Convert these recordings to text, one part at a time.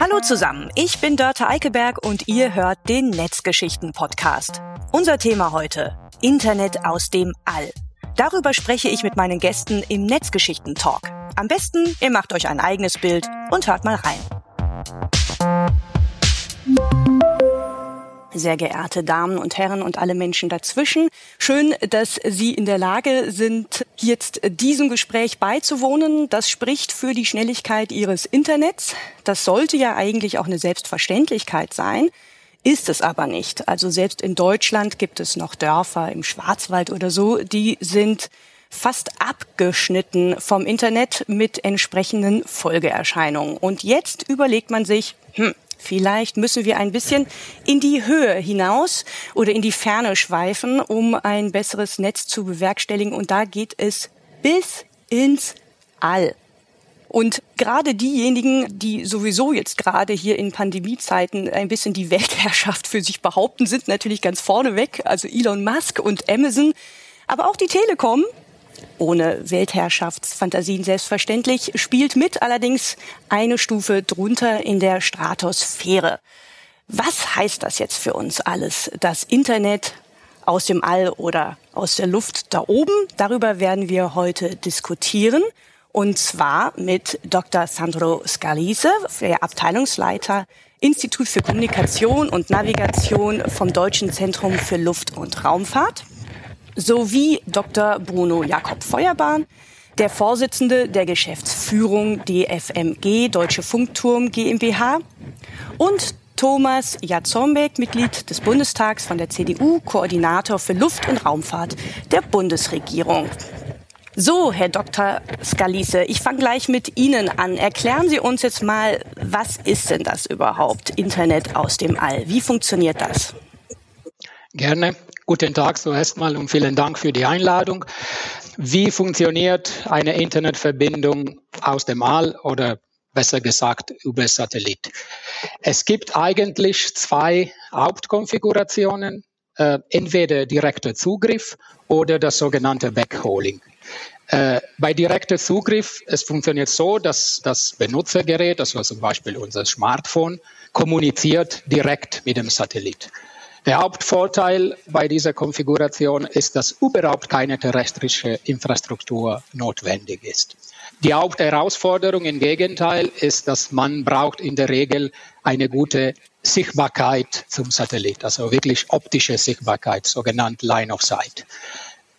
Hallo zusammen, ich bin Dörte Eickelberg und ihr hört den Netzgeschichten-Podcast. Unser Thema heute, Internet aus dem All. Darüber spreche ich mit meinen Gästen im Netzgeschichten-Talk. Am besten, ihr macht euch ein eigenes Bild und hört mal rein. Sehr geehrte Damen und Herren und alle Menschen dazwischen, schön, dass Sie in der Lage sind, jetzt diesem Gespräch beizuwohnen. Das spricht für die Schnelligkeit Ihres Internets. Das sollte ja eigentlich auch eine Selbstverständlichkeit sein. Ist es aber nicht. Also selbst in Deutschland gibt es noch Dörfer im Schwarzwald oder so, die sind fast abgeschnitten vom Internet mit entsprechenden Folgeerscheinungen. Und jetzt überlegt man sich, hm, Vielleicht müssen wir ein bisschen in die Höhe hinaus oder in die Ferne schweifen, um ein besseres Netz zu bewerkstelligen. Und da geht es bis ins All. Und gerade diejenigen, die sowieso jetzt gerade hier in Pandemiezeiten ein bisschen die Weltherrschaft für sich behaupten, sind natürlich ganz vorne weg. Also Elon Musk und Amazon. Aber auch die Telekom, ohne Weltherrschaftsfantasien selbstverständlich, spielt mit, allerdings eine Stufe drunter in der Stratosphäre. Was heißt das jetzt für uns alles? Das Internet aus dem All oder aus der Luft da oben? Darüber werden wir heute diskutieren. Und zwar mit Dr. Sandro Scalise, der Abteilungsleiter Institut für Kommunikation und Navigation vom Deutschen Zentrum für Luft- und Raumfahrt sowie Dr. Bruno Jakob Feuerbahn, der Vorsitzende der Geschäftsführung DFMG Deutsche Funkturm GmbH und Thomas Jatzombeck, Mitglied des Bundestags von der CDU, Koordinator für Luft- und Raumfahrt der Bundesregierung. So, Herr Dr. Scalise, ich fange gleich mit Ihnen an. Erklären Sie uns jetzt mal, was ist denn das überhaupt, Internet aus dem All? Wie funktioniert das? Gerne. Guten Tag zuerst mal und vielen Dank für die Einladung. Wie funktioniert eine Internetverbindung aus dem All oder besser gesagt über Satellit? Es gibt eigentlich zwei Hauptkonfigurationen, äh, entweder direkter Zugriff oder das sogenannte Backholing. Äh, bei direkter Zugriff, es funktioniert so, dass das Benutzergerät, also zum Beispiel unser Smartphone, kommuniziert direkt mit dem Satellit. Der Hauptvorteil bei dieser Konfiguration ist, dass überhaupt keine terrestrische Infrastruktur notwendig ist. Die Hauptherausforderung im Gegenteil ist, dass man braucht in der Regel eine gute Sichtbarkeit zum Satellit, also wirklich optische Sichtbarkeit, sogenannt Line of Sight.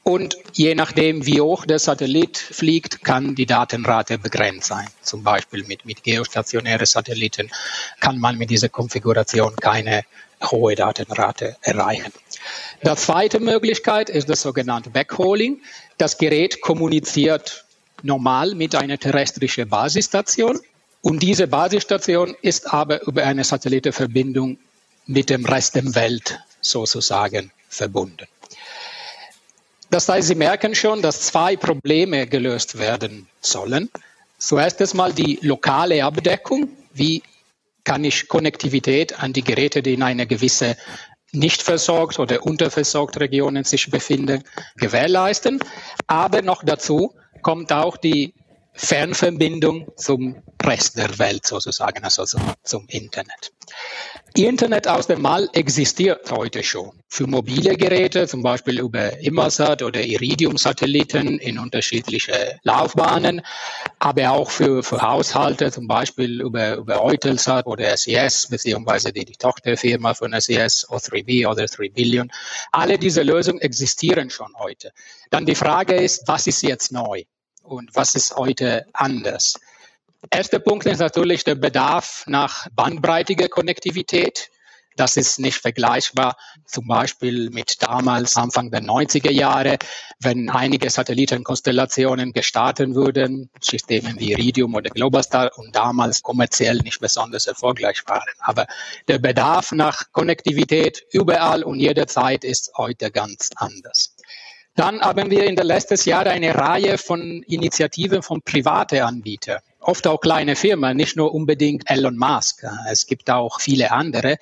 Und je nachdem, wie hoch der Satellit fliegt, kann die Datenrate begrenzt sein. Zum Beispiel mit, mit geostationären Satelliten kann man mit dieser Konfiguration keine hohe Datenrate erreichen. Die zweite Möglichkeit ist das sogenannte Backholing. Das Gerät kommuniziert normal mit einer terrestrischen Basisstation und diese Basisstation ist aber über eine Satellitenverbindung mit dem Rest der Welt sozusagen verbunden. Das heißt, Sie merken schon, dass zwei Probleme gelöst werden sollen. Zuerst einmal die lokale Abdeckung. Wie kann ich Konnektivität an die Geräte, die in einer gewissen nicht versorgt oder unterversorgt Regionen sich befinden, gewährleisten. Aber noch dazu kommt auch die Fernverbindung zum Rest der Welt sozusagen, also zum, Internet. Internet aus dem All existiert heute schon für mobile Geräte, zum Beispiel über Immersat oder Iridium-Satelliten in unterschiedliche Laufbahnen, aber auch für, für Haushalte, zum Beispiel über, über Eutelsat oder SES, e beziehungsweise die, die Tochterfirma von SES, e O3B oder 3 Billion. Alle diese Lösungen existieren schon heute. Dann die Frage ist, was ist jetzt neu und was ist heute anders? Erster Punkt ist natürlich der Bedarf nach bandbreitiger Konnektivität. Das ist nicht vergleichbar zum Beispiel mit damals Anfang der 90er Jahre, wenn einige Satellitenkonstellationen gestartet wurden, Systeme wie Iridium oder Globastar und damals kommerziell nicht besonders erfolgreich waren. Aber der Bedarf nach Konnektivität überall und jederzeit ist heute ganz anders. Dann haben wir in den letzten Jahren eine Reihe von Initiativen von privaten Anbietern oft auch kleine Firmen, nicht nur unbedingt Elon Musk. Es gibt auch viele andere,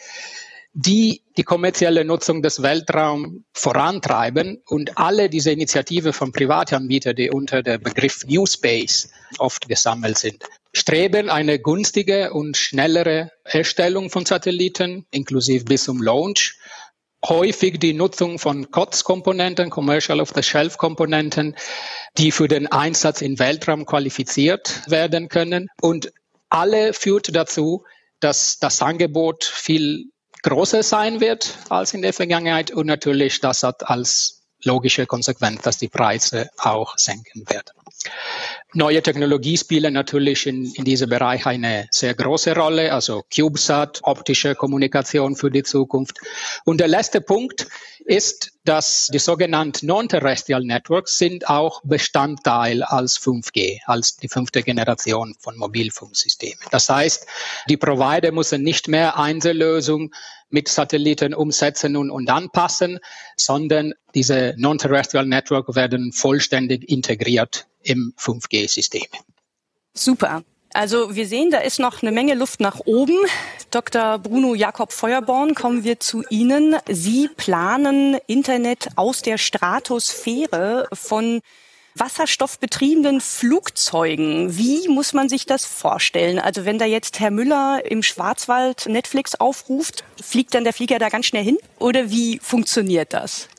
die die kommerzielle Nutzung des Weltraums vorantreiben und alle diese Initiativen von Privatanbietern, die unter dem Begriff New Space oft gesammelt sind, streben eine günstige und schnellere Erstellung von Satelliten, inklusive bis zum Launch. Häufig die Nutzung von COTS-Komponenten, Commercial Off-the-Shelf-Komponenten, die für den Einsatz im Weltraum qualifiziert werden können. Und alle führt dazu, dass das Angebot viel größer sein wird als in der Vergangenheit und natürlich das hat als logische Konsequenz, dass die Preise auch senken werden. Neue Technologie spielen natürlich in, in diesem Bereich eine sehr große Rolle, also CubeSat, optische Kommunikation für die Zukunft. Und der letzte Punkt ist, dass die sogenannten Non-Terrestrial Networks sind auch Bestandteil als 5G, als die fünfte Generation von Mobilfunksystemen. Das heißt, die Provider müssen nicht mehr Einzellösungen mit Satelliten umsetzen und, und anpassen, sondern diese Non-Terrestrial Network werden vollständig integriert im 5G-System. Super. Also wir sehen, da ist noch eine Menge Luft nach oben. Dr. Bruno Jakob Feuerborn, kommen wir zu Ihnen. Sie planen Internet aus der Stratosphäre von wasserstoffbetriebenen Flugzeugen. Wie muss man sich das vorstellen? Also wenn da jetzt Herr Müller im Schwarzwald Netflix aufruft, fliegt dann der Flieger da ganz schnell hin? Oder wie funktioniert das?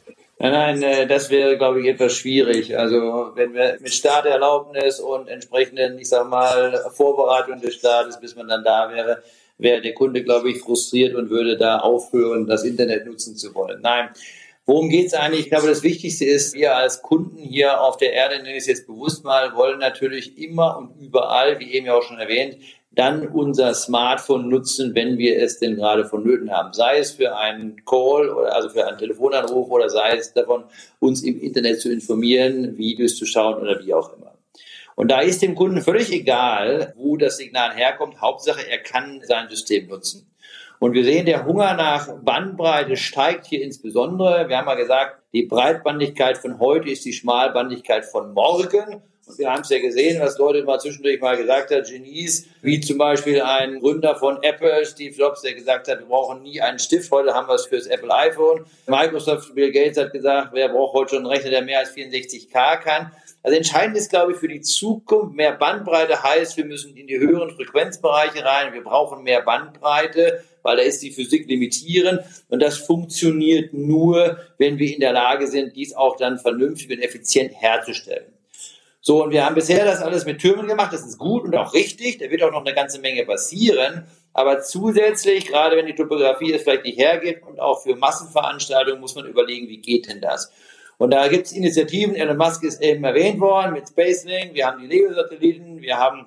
Nein, nein, äh, das wäre, glaube ich, etwas schwierig. Also wenn wir mit Starterlaubnis und entsprechenden, ich sag mal, Vorbereitung des Staates, bis man dann da wäre, wäre der Kunde, glaube ich, frustriert und würde da aufhören, das Internet nutzen zu wollen. Nein. Worum geht es eigentlich? Ich glaube, das Wichtigste ist, wir als Kunden hier auf der Erde, nenne ich es jetzt bewusst mal, wollen natürlich immer und überall, wie eben ja auch schon erwähnt, dann unser Smartphone nutzen, wenn wir es denn gerade vonnöten haben. Sei es für einen Call oder also für einen Telefonanruf oder sei es davon, uns im Internet zu informieren, Videos zu schauen oder wie auch immer. Und da ist dem Kunden völlig egal, wo das Signal herkommt. Hauptsache, er kann sein System nutzen. Und wir sehen, der Hunger nach Bandbreite steigt hier insbesondere. Wir haben ja gesagt, die Breitbandigkeit von heute ist die Schmalbandigkeit von morgen. Und wir haben es ja gesehen, was Leute mal zwischendurch mal gesagt haben, Genies, wie zum Beispiel ein Gründer von Apple, Steve Jobs, der gesagt hat, wir brauchen nie einen Stift, heute haben wir es fürs Apple iPhone. Microsoft, Bill Gates hat gesagt, wer braucht heute schon einen Rechner, der mehr als 64K kann. Also entscheidend ist, glaube ich, für die Zukunft, mehr Bandbreite heißt, wir müssen in die höheren Frequenzbereiche rein, wir brauchen mehr Bandbreite, weil da ist die Physik limitierend und das funktioniert nur, wenn wir in der Lage sind, dies auch dann vernünftig und effizient herzustellen. So, und wir haben bisher das alles mit Türmen gemacht. Das ist gut und auch richtig. Da wird auch noch eine ganze Menge passieren. Aber zusätzlich, gerade wenn die Topografie es vielleicht nicht hergibt und auch für Massenveranstaltungen, muss man überlegen, wie geht denn das? Und da gibt es Initiativen. Elon Musk ist eben erwähnt worden mit SpaceLink. Wir haben die Lego-Satelliten. Wir haben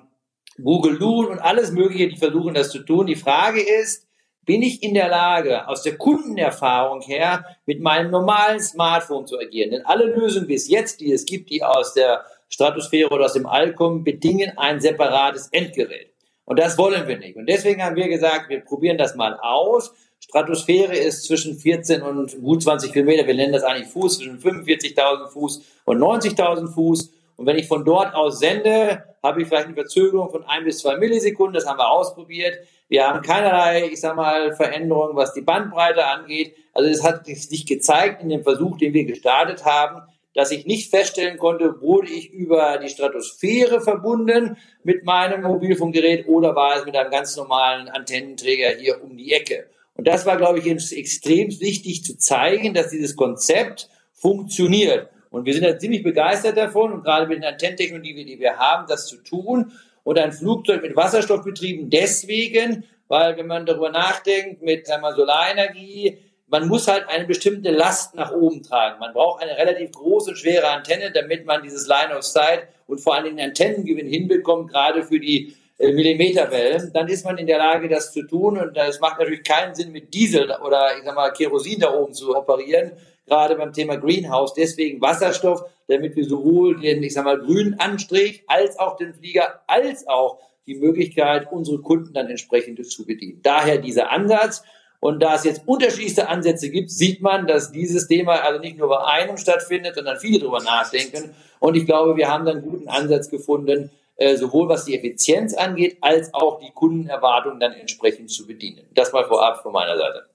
Google Loon und alles Mögliche, die versuchen, das zu tun. Die Frage ist, bin ich in der Lage, aus der Kundenerfahrung her mit meinem normalen Smartphone zu agieren? Denn alle Lösungen bis jetzt, die es gibt, die aus der Stratosphäre oder aus dem All kommen, bedingen ein separates Endgerät. Und das wollen wir nicht. Und deswegen haben wir gesagt, wir probieren das mal aus. Stratosphäre ist zwischen 14 und gut 20 Kilometer. Wir nennen das eigentlich Fuß, zwischen 45.000 Fuß und 90.000 Fuß. Und wenn ich von dort aus sende, habe ich vielleicht eine Verzögerung von ein bis zwei Millisekunden. Das haben wir ausprobiert. Wir haben keinerlei, ich sag mal, Veränderungen, was die Bandbreite angeht. Also es hat sich gezeigt in dem Versuch, den wir gestartet haben, dass ich nicht feststellen konnte, wurde ich über die Stratosphäre verbunden mit meinem Mobilfunkgerät oder war es mit einem ganz normalen Antennenträger hier um die Ecke. Und das war, glaube ich, extrem wichtig zu zeigen, dass dieses Konzept funktioniert. Und wir sind ja ziemlich begeistert davon und gerade mit den Antennentechnologien, die wir haben, das zu tun. Und ein Flugzeug mit Wasserstoff betrieben deswegen, weil wenn man darüber nachdenkt, mit sagen wir, Solarenergie, man muss halt eine bestimmte Last nach oben tragen. Man braucht eine relativ große, schwere Antenne, damit man dieses Line of Sight und vor allem den Antennengewinn hinbekommt, gerade für die Millimeterwellen. Dann ist man in der Lage, das zu tun. Und es macht natürlich keinen Sinn, mit Diesel oder ich sag mal Kerosin da oben zu operieren, gerade beim Thema Greenhouse. Deswegen Wasserstoff, damit wir sowohl den, ich sag mal, grünen Anstrich als auch den Flieger als auch die Möglichkeit, unsere Kunden dann entsprechend zu bedienen. Daher dieser Ansatz. Und da es jetzt unterschiedlichste Ansätze gibt, sieht man, dass dieses Thema also nicht nur bei einem stattfindet, sondern viele darüber nachdenken. Und ich glaube, wir haben dann einen guten Ansatz gefunden, äh, sowohl was die Effizienz angeht, als auch die Kundenerwartungen dann entsprechend zu bedienen. Das mal vorab von meiner Seite.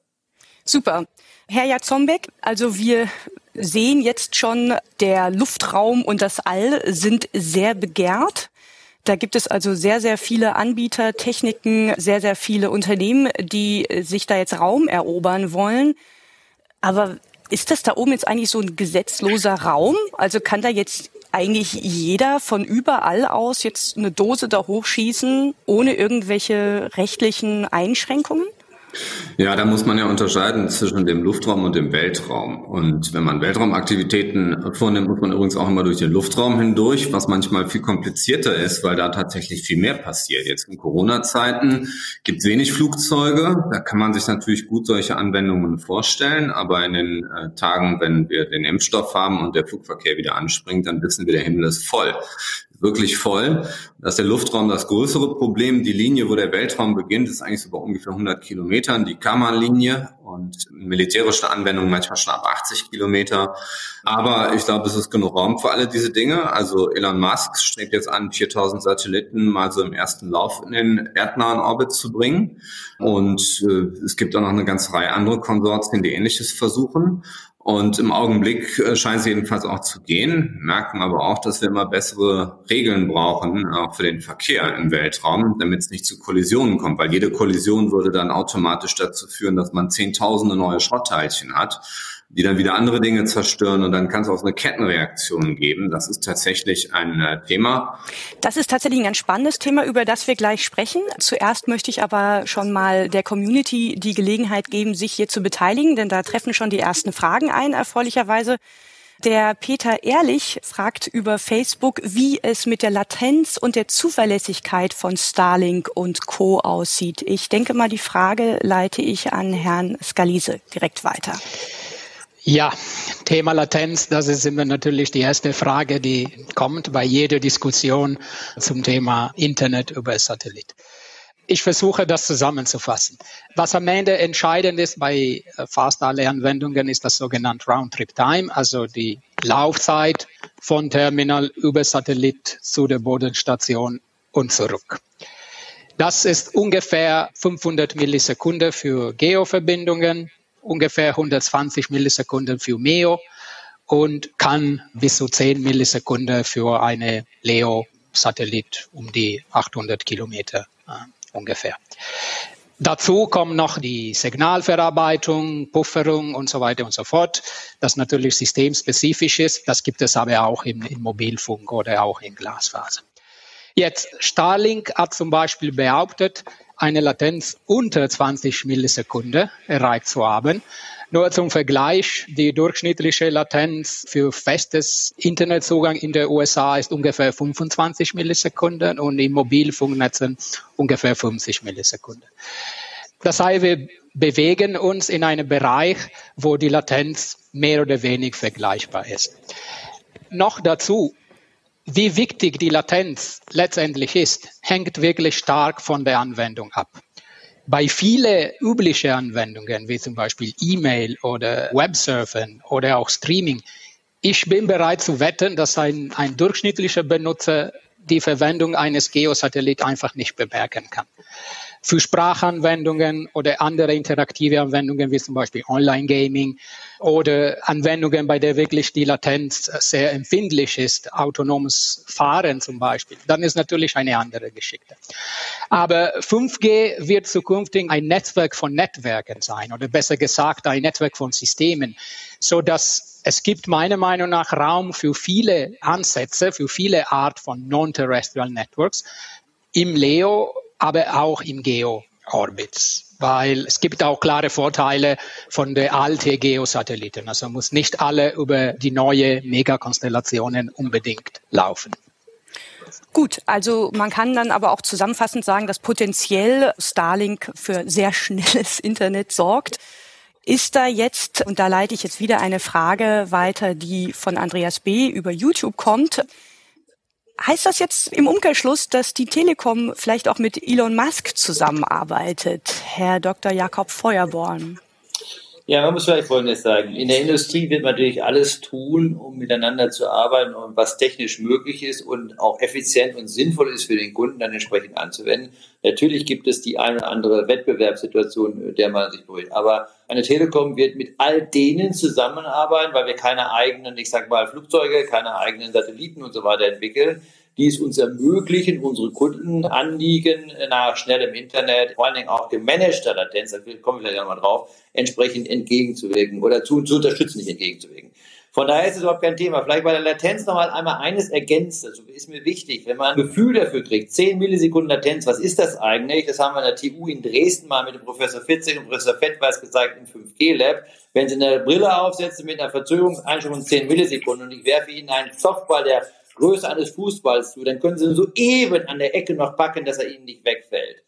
Super. Herr Jatzombeck, also wir sehen jetzt schon, der Luftraum und das All sind sehr begehrt. Da gibt es also sehr, sehr viele Anbieter, Techniken, sehr, sehr viele Unternehmen, die sich da jetzt Raum erobern wollen. Aber ist das da oben jetzt eigentlich so ein gesetzloser Raum? Also kann da jetzt eigentlich jeder von überall aus jetzt eine Dose da hochschießen, ohne irgendwelche rechtlichen Einschränkungen? Ja, da muss man ja unterscheiden zwischen dem Luftraum und dem Weltraum. Und wenn man Weltraumaktivitäten vornimmt, muss man übrigens auch immer durch den Luftraum hindurch, was manchmal viel komplizierter ist, weil da tatsächlich viel mehr passiert. Jetzt in Corona-Zeiten gibt es wenig Flugzeuge. Da kann man sich natürlich gut solche Anwendungen vorstellen. Aber in den äh, Tagen, wenn wir den Impfstoff haben und der Flugverkehr wieder anspringt, dann wissen wir, der Himmel ist voll wirklich voll. Da ist der Luftraum das größere Problem. Die Linie, wo der Weltraum beginnt, ist eigentlich so bei ungefähr 100 Kilometern, die Kammernlinie und militärische Anwendungen manchmal schon ab 80 Kilometer. Aber ich glaube, es ist genug Raum für alle diese Dinge. Also Elon Musk strebt jetzt an, 4000 Satelliten mal so im ersten Lauf in den erdnahen Orbit zu bringen. Und äh, es gibt auch noch eine ganze Reihe andere Konsortien, die Ähnliches versuchen. Und im Augenblick äh, scheint es jedenfalls auch zu gehen, merken aber auch, dass wir immer bessere Regeln brauchen, auch für den Verkehr im Weltraum, damit es nicht zu Kollisionen kommt, weil jede Kollision würde dann automatisch dazu führen, dass man zehntausende neue Schrottteilchen hat die dann wieder andere Dinge zerstören und dann kann es auch eine Kettenreaktion geben. Das ist tatsächlich ein äh, Thema. Das ist tatsächlich ein ganz spannendes Thema, über das wir gleich sprechen. Zuerst möchte ich aber schon mal der Community die Gelegenheit geben, sich hier zu beteiligen, denn da treffen schon die ersten Fragen ein, erfreulicherweise. Der Peter Ehrlich fragt über Facebook, wie es mit der Latenz und der Zuverlässigkeit von Starlink und Co. aussieht. Ich denke mal, die Frage leite ich an Herrn Scalise direkt weiter. Ja, Thema Latenz, das ist immer natürlich die erste Frage, die kommt bei jeder Diskussion zum Thema Internet über Satellit. Ich versuche das zusammenzufassen. Was am Ende entscheidend ist bei äh, fast allen Anwendungen ist das sogenannte Roundtrip Time, also die Laufzeit von Terminal über Satellit zu der Bodenstation und zurück. Das ist ungefähr 500 Millisekunden für Geoverbindungen, ungefähr 120 Millisekunden für MEO und kann bis zu 10 Millisekunden für eine LEO-Satellit um die 800 Kilometer äh, ungefähr. Dazu kommen noch die Signalverarbeitung, Pufferung und so weiter und so fort, das natürlich systemspezifisch ist. Das gibt es aber auch im, im Mobilfunk oder auch in Glasfaser. Jetzt, Starlink hat zum Beispiel behauptet, eine Latenz unter 20 Millisekunden erreicht zu haben. Nur zum Vergleich, die durchschnittliche Latenz für festes Internetzugang in der USA ist ungefähr 25 Millisekunden und in Mobilfunknetzen ungefähr 50 Millisekunden. Das heißt, wir bewegen uns in einem Bereich, wo die Latenz mehr oder weniger vergleichbar ist. Noch dazu, wie wichtig die Latenz letztendlich ist, hängt wirklich stark von der Anwendung ab. Bei vielen üblichen Anwendungen, wie zum Beispiel E-Mail oder Websurfen oder auch Streaming, ich bin bereit zu wetten, dass ein, ein durchschnittlicher Benutzer die Verwendung eines Geosatellit einfach nicht bemerken kann für Sprachanwendungen oder andere interaktive Anwendungen wie zum Beispiel Online-Gaming oder Anwendungen, bei der wirklich die Latenz sehr empfindlich ist, autonomes Fahren zum Beispiel, dann ist natürlich eine andere Geschichte. Aber 5G wird zukünftig ein Netzwerk von Netzwerken sein oder besser gesagt ein Netzwerk von Systemen, so dass es gibt meiner Meinung nach Raum für viele Ansätze, für viele Art von Non-Terrestrial Networks im Leo aber auch im Geo-Orbit weil es gibt auch klare Vorteile von der alten Geosatelliten. Also muss nicht alle über die neue Megakonstellationen unbedingt laufen. Gut, also man kann dann aber auch zusammenfassend sagen, dass potenziell Starlink für sehr schnelles Internet sorgt. Ist da jetzt, und da leite ich jetzt wieder eine Frage weiter, die von Andreas B. über YouTube kommt, Heißt das jetzt im Umkehrschluss, dass die Telekom vielleicht auch mit Elon Musk zusammenarbeitet, Herr Dr. Jakob Feuerborn? Ja, man muss vielleicht Folgendes sagen. In der Industrie wird man natürlich alles tun, um miteinander zu arbeiten und was technisch möglich ist und auch effizient und sinnvoll ist für den Kunden dann entsprechend anzuwenden. Natürlich gibt es die eine oder andere Wettbewerbssituation, der man sich berührt. Aber eine Telekom wird mit all denen zusammenarbeiten, weil wir keine eigenen, ich sag mal, Flugzeuge, keine eigenen Satelliten und so weiter entwickeln die es uns ermöglichen, unsere Kundenanliegen nach schnellem Internet, vor allen Dingen auch gemanagter Latenz, da kommen wir vielleicht nochmal drauf, entsprechend entgegenzuwirken oder zu, zu unterstützen, nicht entgegenzuwirken. Von daher ist es überhaupt kein Thema. Vielleicht bei der Latenz nochmal einmal eines ergänzt. Also ist mir wichtig, wenn man ein Gefühl dafür kriegt, 10 Millisekunden Latenz, was ist das eigentlich? Das haben wir in der TU in Dresden mal mit dem Professor Fitzek und Professor Fettweis gezeigt im 5G-Lab. Wenn Sie eine Brille aufsetzen mit einer Verzögerungseinstellung von 10 Millisekunden und ich werfe Ihnen einen Softball der Größe eines Fußballs zu, dann können Sie ihn so eben an der Ecke noch packen, dass er Ihnen nicht wegfällt.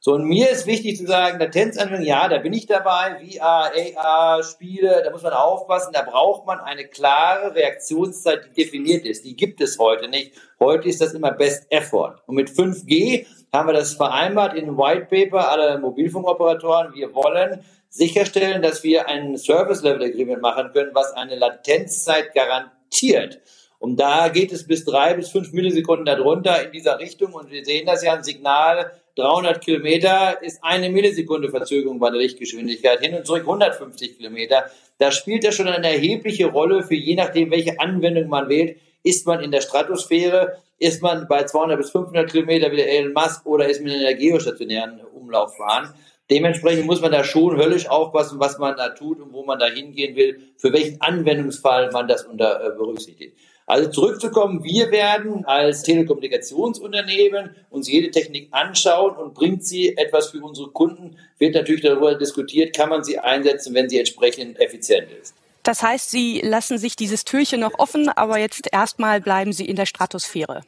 So, und mir ist wichtig zu sagen, Latenzanwendung, ja, da bin ich dabei, VR, AR, Spiele, da muss man aufpassen, da braucht man eine klare Reaktionszeit, die definiert ist. Die gibt es heute nicht. Heute ist das immer Best Effort. Und mit 5G haben wir das vereinbart in White Paper aller Mobilfunkoperatoren. Wir wollen sicherstellen, dass wir ein Service Level Agreement machen können, was eine Latenzzeit garantiert. Und da geht es bis drei bis fünf Millisekunden darunter in dieser Richtung. Und wir sehen das ja ein Signal 300 Kilometer ist eine Millisekunde Verzögerung bei der Lichtgeschwindigkeit, hin und zurück 150 Kilometer. Da spielt das schon eine erhebliche Rolle für je nachdem, welche Anwendung man wählt. Ist man in der Stratosphäre, ist man bei 200 bis 500 Kilometer wie der Elon Musk oder ist man in der geostationären Umlaufbahn? Dementsprechend muss man da schon höllisch aufpassen, was man da tut und wo man da hingehen will, für welchen Anwendungsfall man das unter äh, berücksichtigt. Also zurückzukommen, wir werden als Telekommunikationsunternehmen uns jede Technik anschauen und bringt sie etwas für unsere Kunden, wird natürlich darüber diskutiert, kann man sie einsetzen, wenn sie entsprechend effizient ist. Das heißt, Sie lassen sich dieses Türchen noch offen, aber jetzt erstmal bleiben Sie in der Stratosphäre.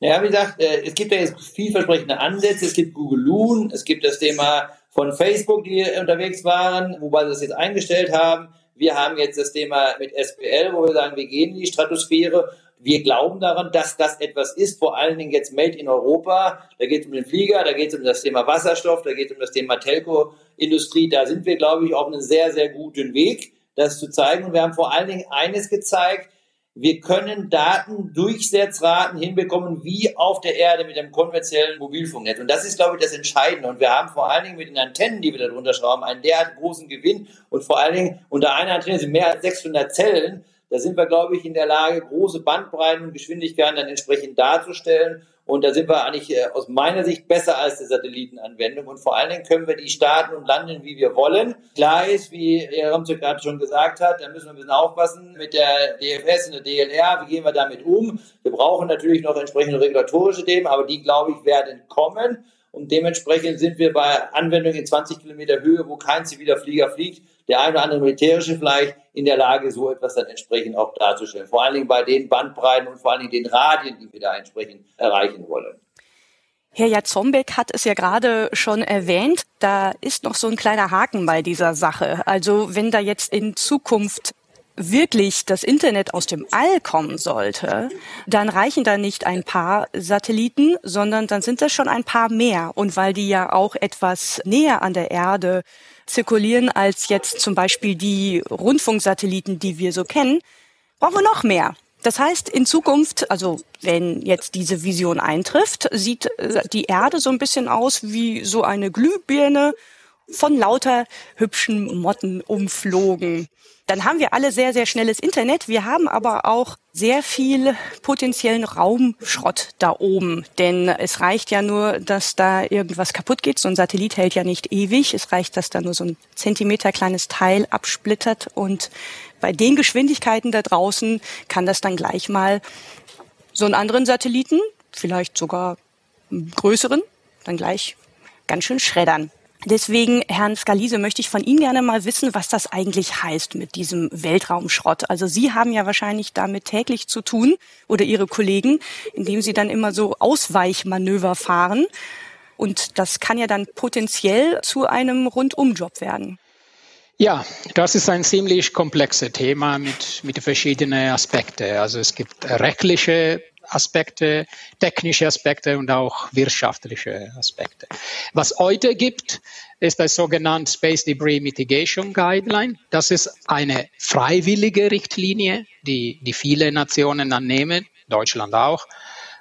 Ja, wie gesagt, äh, es gibt ja jetzt vielversprechende Ansätze. Es gibt Google Loon, es gibt das Thema von Facebook, die unterwegs waren, wobei sie das jetzt eingestellt haben. Wir haben jetzt das Thema mit SPL, wo wir sagen, wir gehen in die Stratosphäre. Wir glauben daran, dass das etwas ist, vor allen Dingen jetzt Made in Europa. Da geht es um den Flieger, da geht es um das Thema Wasserstoff, da geht es um das Thema Telco-Industrie. Da sind wir, glaube ich, auf einem sehr, sehr guten Weg, das zu zeigen. Und wir haben vor allen Dingen eines gezeigt, wir können Datendurchsetzraten hinbekommen wie auf der Erde mit dem konventionellen Mobilfunknetz. Und das ist, glaube ich, das Entscheidende. Und wir haben vor allen Dingen mit den Antennen, die wir da drunter schrauben, einen derart großen Gewinn. Und vor allen Dingen unter einer Antenne sind mehr als 600 Zellen. Da sind wir, glaube ich, in der Lage, große Bandbreiten und Geschwindigkeiten dann entsprechend darzustellen. Und da sind wir eigentlich äh, aus meiner Sicht besser als die Satellitenanwendung. Und vor allen Dingen können wir die starten und landen, wie wir wollen. Klar ist, wie Herr Ramzuk gerade schon gesagt hat, da müssen wir ein bisschen aufpassen mit der DFS und der DLR. Wie gehen wir damit um? Wir brauchen natürlich noch entsprechende regulatorische Themen, aber die, glaube ich, werden kommen. Und dementsprechend sind wir bei Anwendungen in 20 Kilometer Höhe, wo kein ziviler Flieger fliegt, der eine oder andere militärische vielleicht in der Lage, so etwas dann entsprechend auch darzustellen. Vor allen Dingen bei den Bandbreiten und vor allen Dingen den Radien, die wir da entsprechend erreichen wollen. Herr Jatzombeck hat es ja gerade schon erwähnt, da ist noch so ein kleiner Haken bei dieser Sache. Also wenn da jetzt in Zukunft wirklich das Internet aus dem All kommen sollte, dann reichen da nicht ein paar Satelliten, sondern dann sind das schon ein paar mehr. Und weil die ja auch etwas näher an der Erde zirkulieren als jetzt zum Beispiel die Rundfunksatelliten, die wir so kennen, brauchen wir noch mehr. Das heißt, in Zukunft, also wenn jetzt diese Vision eintrifft, sieht äh, die Erde so ein bisschen aus wie so eine Glühbirne von lauter hübschen Motten umflogen. Dann haben wir alle sehr, sehr schnelles Internet. Wir haben aber auch sehr viel potenziellen Raumschrott da oben. Denn es reicht ja nur, dass da irgendwas kaputt geht. So ein Satellit hält ja nicht ewig. Es reicht, dass da nur so ein Zentimeter kleines Teil absplittert. Und bei den Geschwindigkeiten da draußen kann das dann gleich mal so einen anderen Satelliten, vielleicht sogar einen größeren, dann gleich ganz schön schreddern. Deswegen, Herrn Scalise, möchte ich von Ihnen gerne mal wissen, was das eigentlich heißt mit diesem Weltraumschrott. Also Sie haben ja wahrscheinlich damit täglich zu tun oder Ihre Kollegen, indem Sie dann immer so Ausweichmanöver fahren. Und das kann ja dann potenziell zu einem Rundumjob werden. Ja, das ist ein ziemlich komplexes Thema mit, mit verschiedenen Aspekten. Also es gibt rechtliche Aspekte, technische Aspekte und auch wirtschaftliche Aspekte. Was heute gibt, ist das sogenannte Space Debris Mitigation Guideline. Das ist eine freiwillige Richtlinie, die, die viele Nationen annehmen, Deutschland auch.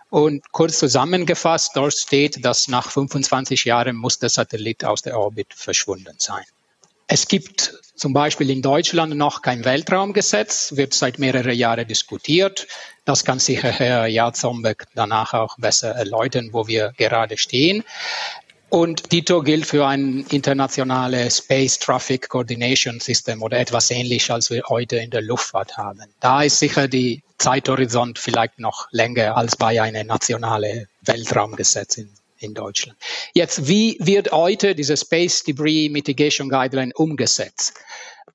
Und kurz zusammengefasst, dort steht, dass nach 25 Jahren muss der Satellit aus der Orbit verschwunden sein. Es gibt zum Beispiel in Deutschland noch kein Weltraumgesetz, wird seit mehreren Jahren diskutiert. Das kann sicher Herr Jarzombeck danach auch besser erläutern, wo wir gerade stehen. Und Dito gilt für ein internationales Space Traffic Coordination System oder etwas ähnlich, als wir heute in der Luftfahrt haben. Da ist sicher die Zeithorizont vielleicht noch länger als bei einem nationalen Weltraumgesetz in, in Deutschland. Jetzt, wie wird heute diese Space Debris Mitigation Guideline umgesetzt?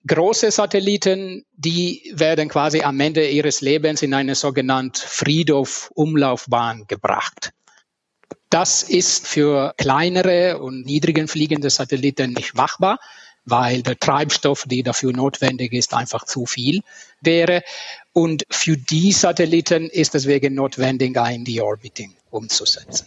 Große Satelliten, die werden quasi am Ende ihres Lebens in eine sogenannte Friedhof-Umlaufbahn gebracht. Das ist für kleinere und niedrigen fliegende Satelliten nicht machbar, weil der Treibstoff, der dafür notwendig ist, einfach zu viel wäre. Und für die Satelliten ist es wegen notwendig, ein Deorbiting umzusetzen.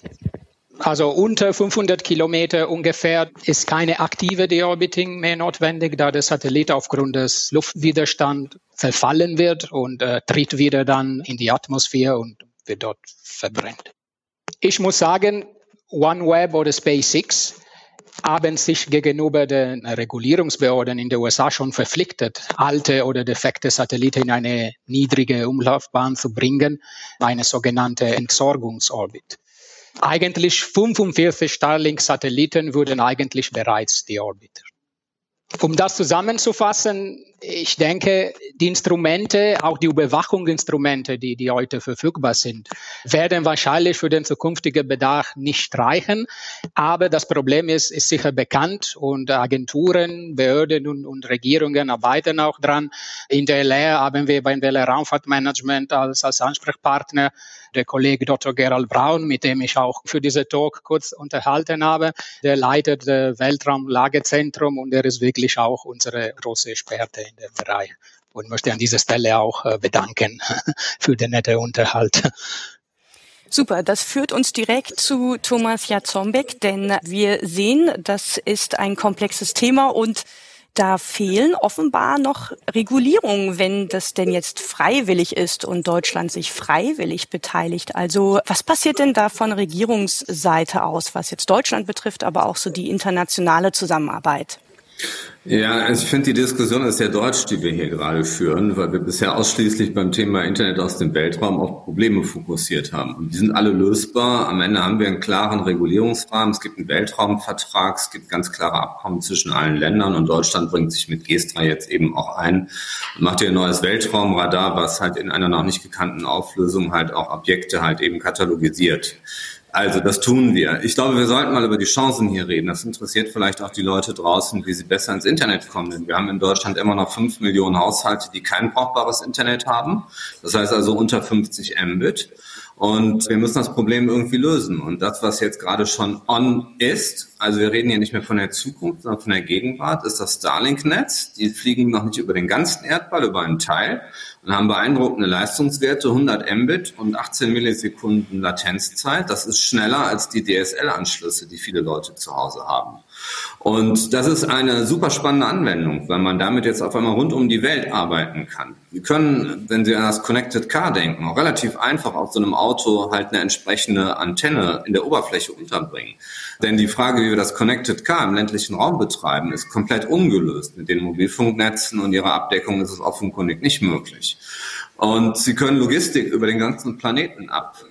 Also unter 500 Kilometer ungefähr ist keine aktive Deorbiting mehr notwendig, da der Satellit aufgrund des Luftwiderstands verfallen wird und äh, tritt wieder dann in die Atmosphäre und wird dort verbrennt. Ich muss sagen, OneWeb oder SpaceX haben sich gegenüber den Regulierungsbehörden in den USA schon verpflichtet, alte oder defekte Satelliten in eine niedrige Umlaufbahn zu bringen, eine sogenannte Entsorgungsorbit. Eigentlich 45 Starlink-Satelliten wurden eigentlich bereits deorbitet. Um das zusammenzufassen, ich denke, die Instrumente, auch die Überwachungsinstrumente, die, die heute verfügbar sind, werden wahrscheinlich für den zukünftigen Bedarf nicht reichen. Aber das Problem ist, ist sicher bekannt und Agenturen, Behörden und, und Regierungen arbeiten auch dran. In der LR haben wir beim WLR Raumfahrtmanagement als, als Ansprechpartner der Kollege Dr. Gerald Braun, mit dem ich auch für diese Talk kurz unterhalten habe. Der leitet das Weltraumlagezentrum und er ist wirklich auch unsere große Experte in dem Bereich und möchte an dieser Stelle auch äh, bedanken für den netten Unterhalt. Super, das führt uns direkt zu Thomas Jatzombeck, denn wir sehen, das ist ein komplexes Thema und da fehlen offenbar noch Regulierungen, wenn das denn jetzt freiwillig ist und Deutschland sich freiwillig beteiligt. Also was passiert denn da von Regierungsseite aus, was jetzt Deutschland betrifft, aber auch so die internationale Zusammenarbeit? Ja, also ich finde, die Diskussion ist sehr deutsch, die wir hier gerade führen, weil wir bisher ausschließlich beim Thema Internet aus dem Weltraum auf Probleme fokussiert haben. Und die sind alle lösbar. Am Ende haben wir einen klaren Regulierungsrahmen. Es gibt einen Weltraumvertrag. Es gibt ganz klare Abkommen zwischen allen Ländern. Und Deutschland bringt sich mit GESTRA jetzt eben auch ein und macht hier ein neues Weltraumradar, was halt in einer noch nicht gekannten Auflösung halt auch Objekte halt eben katalogisiert. Also das tun wir. Ich glaube, wir sollten mal über die Chancen hier reden. Das interessiert vielleicht auch die Leute draußen, wie sie besser ins Internet kommen. Denn wir haben in Deutschland immer noch fünf Millionen Haushalte, die kein brauchbares Internet haben. Das heißt also unter 50 Mbit. Und wir müssen das Problem irgendwie lösen. Und das, was jetzt gerade schon on ist, also wir reden hier nicht mehr von der Zukunft, sondern von der Gegenwart, ist das Starlink-Netz. Die fliegen noch nicht über den ganzen Erdball, über einen Teil und haben beeindruckende Leistungswerte, 100 Mbit und 18 Millisekunden Latenzzeit. Das ist schneller als die DSL-Anschlüsse, die viele Leute zu Hause haben. Und das ist eine super spannende Anwendung, weil man damit jetzt auf einmal rund um die Welt arbeiten kann. Wir können, wenn Sie an das Connected Car denken, auch relativ einfach auf so einem Auto halt eine entsprechende Antenne in der Oberfläche unterbringen. Denn die Frage, wie wir das Connected Car im ländlichen Raum betreiben, ist komplett ungelöst. Mit den Mobilfunknetzen und ihrer Abdeckung ist es offenkundig nicht möglich. Und sie können Logistik über den ganzen Planeten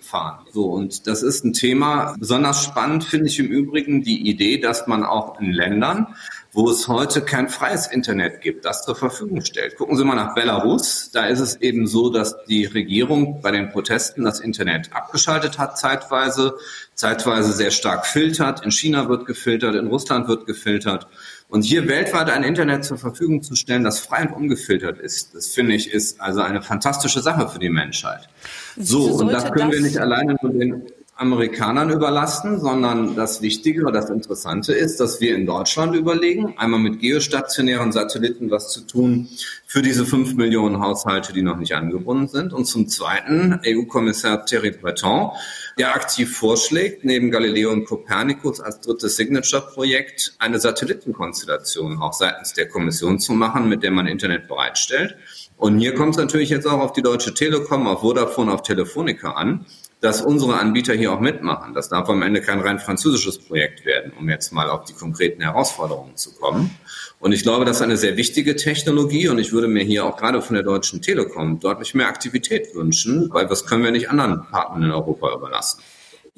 abfahren. So, und das ist ein Thema. Besonders spannend finde ich im Übrigen die Idee, dass man auch in Ländern, wo es heute kein freies Internet gibt, das zur Verfügung stellt. Gucken Sie mal nach Belarus. Da ist es eben so, dass die Regierung bei den Protesten das Internet abgeschaltet hat zeitweise, zeitweise sehr stark filtert. In China wird gefiltert, in Russland wird gefiltert. Und hier weltweit ein Internet zur Verfügung zu stellen, das frei und ungefiltert ist, das finde ich, ist also eine fantastische Sache für die Menschheit. So, und das können wir nicht alleine nur den Amerikanern überlassen, sondern das Wichtige oder das Interessante ist, dass wir in Deutschland überlegen, einmal mit geostationären Satelliten was zu tun für diese fünf Millionen Haushalte, die noch nicht angebunden sind. Und zum Zweiten EU-Kommissar Thierry Breton, der aktiv vorschlägt, neben Galileo und Copernicus als drittes Signature-Projekt eine Satellitenkonstellation auch seitens der Kommission zu machen, mit der man Internet bereitstellt. Und hier kommt es natürlich jetzt auch auf die Deutsche Telekom, auf Vodafone, auf Telefonica an dass unsere Anbieter hier auch mitmachen. Das darf am Ende kein rein französisches Projekt werden, um jetzt mal auf die konkreten Herausforderungen zu kommen. Und ich glaube, das ist eine sehr wichtige Technologie und ich würde mir hier auch gerade von der Deutschen Telekom deutlich mehr Aktivität wünschen, weil das können wir nicht anderen Partnern in Europa überlassen.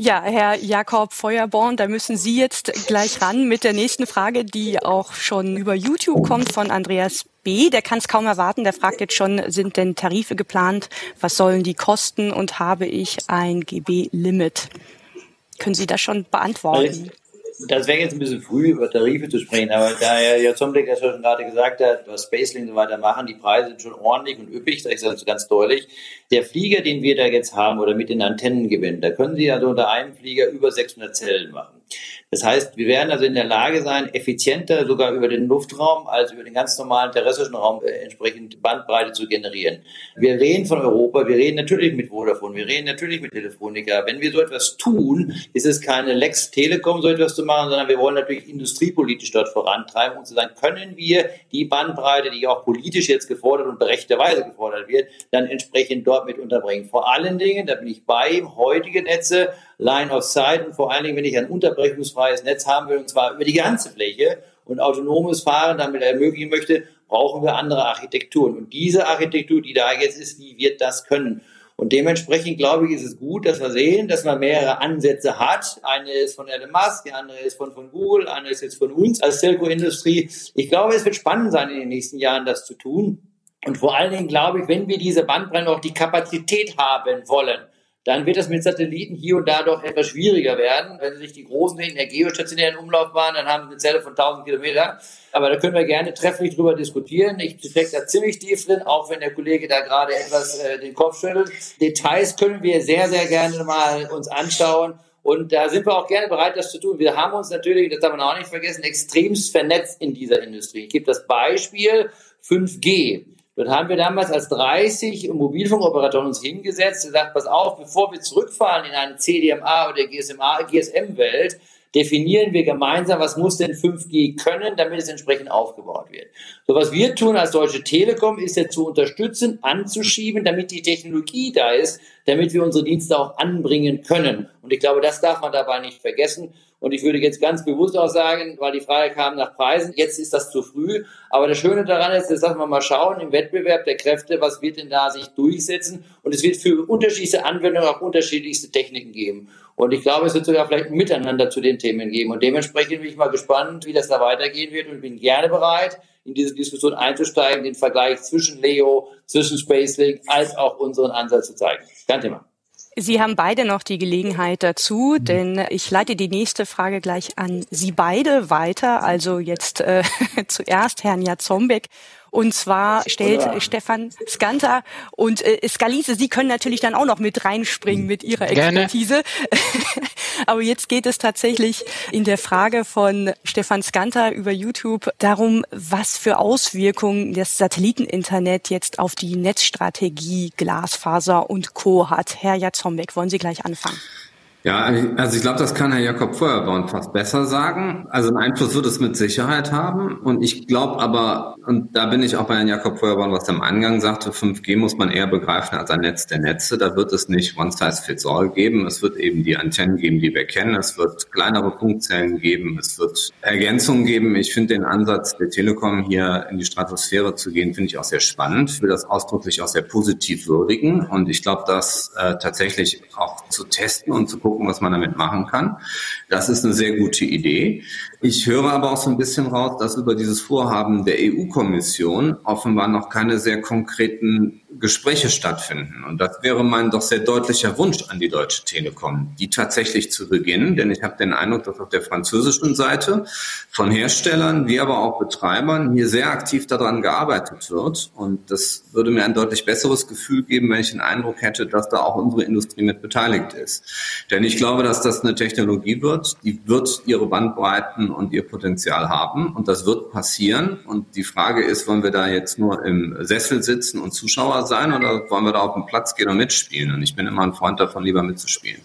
Ja, Herr Jakob Feuerborn, da müssen Sie jetzt gleich ran mit der nächsten Frage, die auch schon über YouTube kommt von Andreas B. Der kann es kaum erwarten. Der fragt jetzt schon, sind denn Tarife geplant? Was sollen die kosten? Und habe ich ein GB-Limit? Können Sie das schon beantworten? das wäre jetzt ein bisschen früh, über Tarife zu sprechen, aber da Herr Jatzomlik ja schon gerade gesagt hat, was Spacelink und so weiter machen, die Preise sind schon ordentlich und üppig, sage ich das ganz deutlich. Der Flieger, den wir da jetzt haben oder mit den Antennen gewinnen, da können Sie also unter einem Flieger über 600 Zellen machen. Das heißt, wir werden also in der Lage sein, effizienter sogar über den Luftraum als über den ganz normalen terrestrischen Raum äh, entsprechend Bandbreite zu generieren. Wir reden von Europa, wir reden natürlich mit Vodafone, wir reden natürlich mit Telefonica. Wenn wir so etwas tun, ist es keine Lex Telekom, so etwas zu machen, sondern wir wollen natürlich industriepolitisch dort vorantreiben und zu sagen, können wir die Bandbreite, die auch politisch jetzt gefordert und berechterweise gefordert wird, dann entsprechend dort mit unterbringen. Vor allen Dingen, da bin ich bei heutige Netze Line of Sight und vor allen Dingen, wenn ich ein unterbrechungsfreies Netz haben will, und zwar über die ganze Fläche und autonomes Fahren damit ermöglichen möchte, brauchen wir andere Architekturen. Und diese Architektur, die da jetzt ist, die wird das können. Und dementsprechend glaube ich, ist es gut, dass wir sehen, dass man mehrere Ansätze hat. Eine ist von Elon Musk, die andere ist von, von Google, eine ist jetzt von uns als Telco-Industrie. Ich glaube, es wird spannend sein, in den nächsten Jahren das zu tun. Und vor allen Dingen glaube ich, wenn wir diese Bandbreite auch die Kapazität haben wollen, dann wird es mit Satelliten hier und da doch etwas schwieriger werden. Wenn sich die großen in der geostationären Umlaufbahn, dann haben Sie eine Zelle von 1000 Kilometer. Aber da können wir gerne trefflich drüber diskutieren. Ich stecke da ziemlich tief drin, auch wenn der Kollege da gerade etwas äh, den Kopf schüttelt. Details können wir sehr, sehr gerne mal uns anschauen. Und da sind wir auch gerne bereit, das zu tun. Wir haben uns natürlich, das darf man auch nicht vergessen, extremst vernetzt in dieser Industrie. Ich gebe das Beispiel 5G. Dort haben wir damals als 30 Mobilfunkoperatoren uns hingesetzt und gesagt, pass auf, bevor wir zurückfahren in eine CDMA oder GSMA, GSM-Welt, definieren wir gemeinsam, was muss denn 5G können, damit es entsprechend aufgebaut wird. So, was wir tun als Deutsche Telekom, ist ja zu unterstützen, anzuschieben, damit die Technologie da ist, damit wir unsere Dienste auch anbringen können. Und ich glaube, das darf man dabei nicht vergessen. Und ich würde jetzt ganz bewusst auch sagen, weil die Frage kam nach Preisen, jetzt ist das zu früh. Aber das Schöne daran ist, dass wir mal schauen im Wettbewerb der Kräfte, was wird denn da sich durchsetzen. Und es wird für unterschiedliche Anwendungen auch unterschiedlichste Techniken geben. Und ich glaube, es wird sogar vielleicht ein Miteinander zu den Themen geben. Und dementsprechend bin ich mal gespannt, wie das da weitergehen wird und bin gerne bereit, in diese Diskussion einzusteigen, den Vergleich zwischen Leo, zwischen Spacelink als auch unseren Ansatz zu zeigen. Kein Thema. Sie haben beide noch die Gelegenheit dazu, denn ich leite die nächste Frage gleich an Sie beide weiter. Also jetzt äh, zuerst Herrn Jatzombeck und zwar stellt Oder? Stefan Skanter und äh, Scalise, Sie können natürlich dann auch noch mit reinspringen mit Ihrer Expertise. Aber jetzt geht es tatsächlich in der Frage von Stefan Skanter über YouTube darum, was für Auswirkungen das Satelliteninternet jetzt auf die Netzstrategie Glasfaser und Co. hat. Herr Jatzombeck, wollen Sie gleich anfangen? Ja, also ich glaube, das kann Herr Jakob Feuerborn fast besser sagen. Also einen Einfluss wird es mit Sicherheit haben. Und ich glaube aber, und da bin ich auch bei Herrn Jakob Feuerborn, was er im Eingang sagte, 5G muss man eher begreifen als ein Netz der Netze. Da wird es nicht One Size Fits All geben. Es wird eben die Antennen geben, die wir kennen. Es wird kleinere Punktzellen geben. Es wird Ergänzungen geben. Ich finde den Ansatz der Telekom hier in die Stratosphäre zu gehen, finde ich auch sehr spannend. Ich will das ausdrücklich auch sehr positiv würdigen. Und ich glaube, das äh, tatsächlich auch zu testen und zu gucken, gucken, was man damit machen kann. Das ist eine sehr gute Idee. Ich höre aber auch so ein bisschen raus, dass über dieses Vorhaben der EU-Kommission offenbar noch keine sehr konkreten Gespräche stattfinden. Und das wäre mein doch sehr deutlicher Wunsch an die Deutsche Telekom, die tatsächlich zu beginnen. Denn ich habe den Eindruck, dass auf der französischen Seite von Herstellern wie aber auch Betreibern hier sehr aktiv daran gearbeitet wird. Und das würde mir ein deutlich besseres Gefühl geben, wenn ich den Eindruck hätte, dass da auch unsere Industrie mit beteiligt ist. Denn ich glaube, dass das eine Technologie wird, die wird ihre Bandbreiten und ihr Potenzial haben. Und das wird passieren. Und die Frage ist, wollen wir da jetzt nur im Sessel sitzen und Zuschauer sein oder wollen wir da auf den Platz gehen und mitspielen? Und ich bin immer ein Freund davon, lieber mitzuspielen.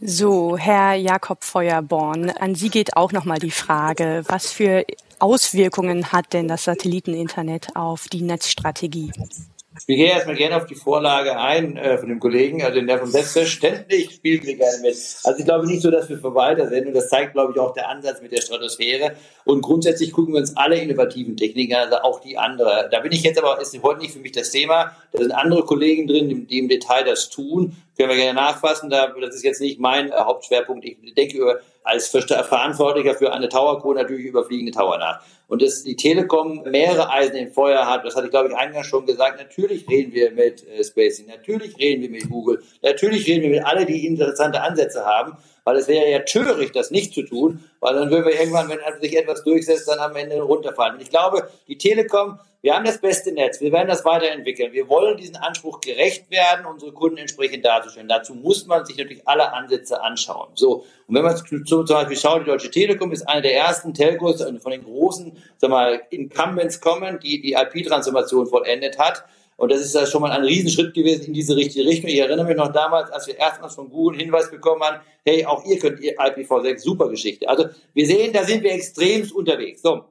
So, Herr Jakob Feuerborn, an Sie geht auch nochmal die Frage, was für Auswirkungen hat denn das Satelliteninternet auf die Netzstrategie? Ich gehe erstmal gerne auf die Vorlage ein äh, von dem Kollegen, also in der von selbstverständlich spielen wir gerne mit. Also ich glaube nicht so, dass wir Verwalter sind und das zeigt, glaube ich, auch der Ansatz mit der Stratosphäre. Und grundsätzlich gucken wir uns alle innovativen Techniken an, also auch die andere. Da bin ich jetzt aber, ist heute nicht für mich das Thema. Da sind andere Kollegen drin, die im Detail das tun. Können wir gerne nachfassen. Da, das ist jetzt nicht mein äh, Hauptschwerpunkt. Ich denke über als Verantwortlicher für eine Tower Crew natürlich über fliegende Tower nach. Und dass die Telekom mehrere Eisen im Feuer hat, das hatte ich glaube ich eingangs schon gesagt, natürlich reden wir mit äh, Spacing, natürlich reden wir mit Google, natürlich reden wir mit alle, die interessante Ansätze haben, weil es wäre ja töricht, das nicht zu tun, weil dann würden wir irgendwann, wenn sich etwas durchsetzt, dann am Ende runterfallen. Und ich glaube, die Telekom wir haben das beste Netz, wir werden das weiterentwickeln. Wir wollen diesen Anspruch gerecht werden, unsere Kunden entsprechend darzustellen. Dazu muss man sich natürlich alle Ansätze anschauen. So, und wenn man zum Beispiel schaut, die Deutsche Telekom ist eine der ersten Telcos von den großen, sag mal, Incumbents kommen, die die IP-Transformation vollendet hat. Und das ist ja schon mal ein Riesenschritt gewesen in diese richtige Richtung. Ich erinnere mich noch damals, als wir erstmals von Google einen Hinweis bekommen haben, hey, auch ihr könnt IPv6, super Geschichte. Also wir sehen, da sind wir extremst unterwegs. So,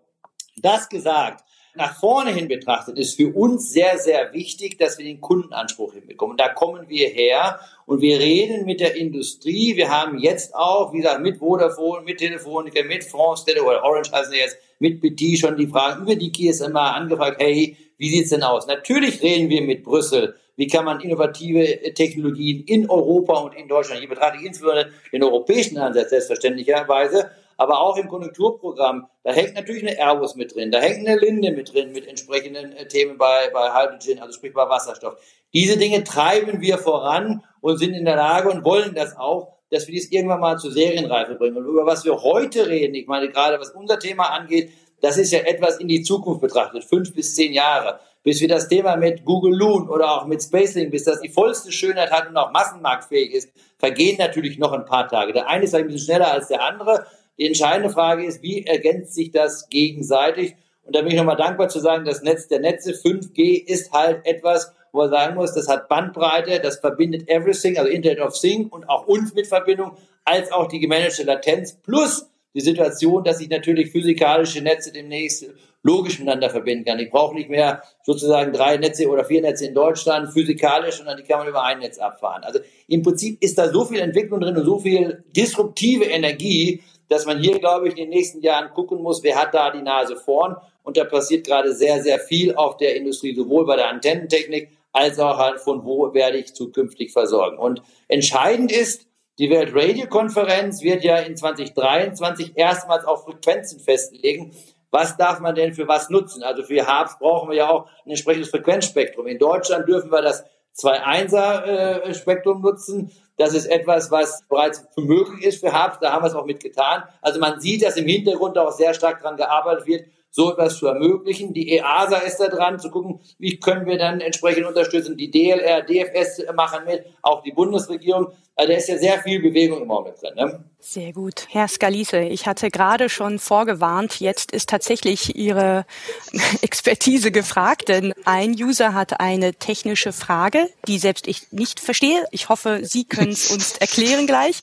das gesagt, nach vorne hin betrachtet ist für uns sehr, sehr wichtig, dass wir den Kundenanspruch hinbekommen. Da kommen wir her und wir reden mit der Industrie. Wir haben jetzt auch, wie gesagt, mit Vodafone, mit Telefonica, mit France Tele oder Orange heißen sie jetzt, mit BT schon die Fragen über die GSMA angefragt, hey, wie sieht's denn aus? Natürlich reden wir mit Brüssel. Wie kann man innovative Technologien in Europa und in Deutschland, hier betrachte ich insbesondere den europäischen Ansatz selbstverständlicherweise, aber auch im Konjunkturprogramm, da hängt natürlich eine Airbus mit drin, da hängt eine Linde mit drin mit entsprechenden äh, Themen bei, bei Hydrogen, also sprich bei Wasserstoff. Diese Dinge treiben wir voran und sind in der Lage und wollen das auch, dass wir dies irgendwann mal zur Serienreife bringen. Und über was wir heute reden, ich meine gerade was unser Thema angeht, das ist ja etwas in die Zukunft betrachtet, fünf bis zehn Jahre, bis wir das Thema mit Google Loon oder auch mit Spacelink, bis das die vollste Schönheit hat und auch massenmarktfähig ist, vergehen natürlich noch ein paar Tage. Der eine ist ein bisschen schneller als der andere, die entscheidende Frage ist, wie ergänzt sich das gegenseitig? Und da bin ich nochmal dankbar zu sagen, das Netz der Netze 5G ist halt etwas, wo man sagen muss, das hat Bandbreite, das verbindet everything, also Internet of Things und auch uns mit Verbindung, als auch die gemanagte Latenz plus die Situation, dass ich natürlich physikalische Netze demnächst logisch miteinander verbinden kann. Ich brauche nicht mehr sozusagen drei Netze oder vier Netze in Deutschland physikalisch, sondern die kann man über ein Netz abfahren. Also im Prinzip ist da so viel Entwicklung drin und so viel disruptive Energie, dass man hier, glaube ich, in den nächsten Jahren gucken muss, wer hat da die Nase vorn. Und da passiert gerade sehr, sehr viel auf der Industrie, sowohl bei der Antennentechnik als auch halt von wo werde ich zukünftig versorgen. Und entscheidend ist, die Weltradiokonferenz wird ja in 2023 erstmals auch Frequenzen festlegen. Was darf man denn für was nutzen? Also für Harps brauchen wir ja auch ein entsprechendes Frequenzspektrum. In Deutschland dürfen wir das 2.1er äh, nutzen. Das ist etwas, was bereits möglich ist für Harps. Da haben wir es auch mitgetan. Also man sieht, dass im Hintergrund auch sehr stark daran gearbeitet wird, so etwas zu ermöglichen. Die EASA ist da dran, zu gucken, wie können wir dann entsprechend unterstützen. Die DLR, DFS machen mit, auch die Bundesregierung. Also da ist ja sehr viel Bewegung im Moment drin. Ne? Sehr gut. Herr Scalise, ich hatte gerade schon vorgewarnt, jetzt ist tatsächlich Ihre Expertise gefragt, denn ein User hat eine technische Frage, die selbst ich nicht verstehe. Ich hoffe, Sie können es uns erklären gleich.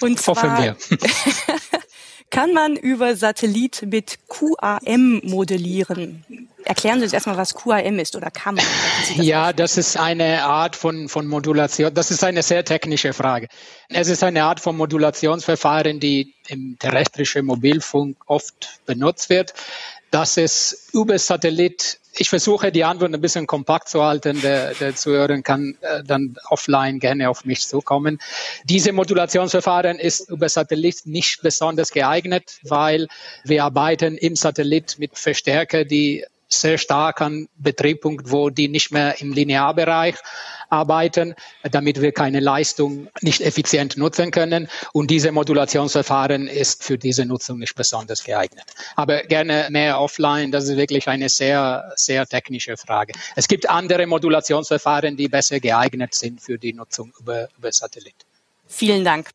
Und zwar kann man über Satellit mit QAM modellieren. Erklären Sie uns erstmal, was QAM ist oder kann man? Das ja, das ist eine Art von, von Modulation. Das ist eine sehr technische Frage. Es ist eine Art von Modulationsverfahren, die im terrestrischen Mobilfunk oft benutzt wird, dass es über Satellit ich versuche die Antwort ein bisschen kompakt zu halten. Der, der Zuhörer kann äh, dann offline gerne auf mich zukommen. Diese Modulationsverfahren ist über Satellit nicht besonders geeignet, weil wir arbeiten im Satellit mit Verstärker, die sehr stark an Betriebspunkt, wo die nicht mehr im Linearbereich arbeiten, damit wir keine Leistung nicht effizient nutzen können. Und diese Modulationsverfahren ist für diese Nutzung nicht besonders geeignet. Aber gerne mehr offline, das ist wirklich eine sehr, sehr technische Frage. Es gibt andere Modulationsverfahren, die besser geeignet sind für die Nutzung über, über Satellit. Vielen Dank.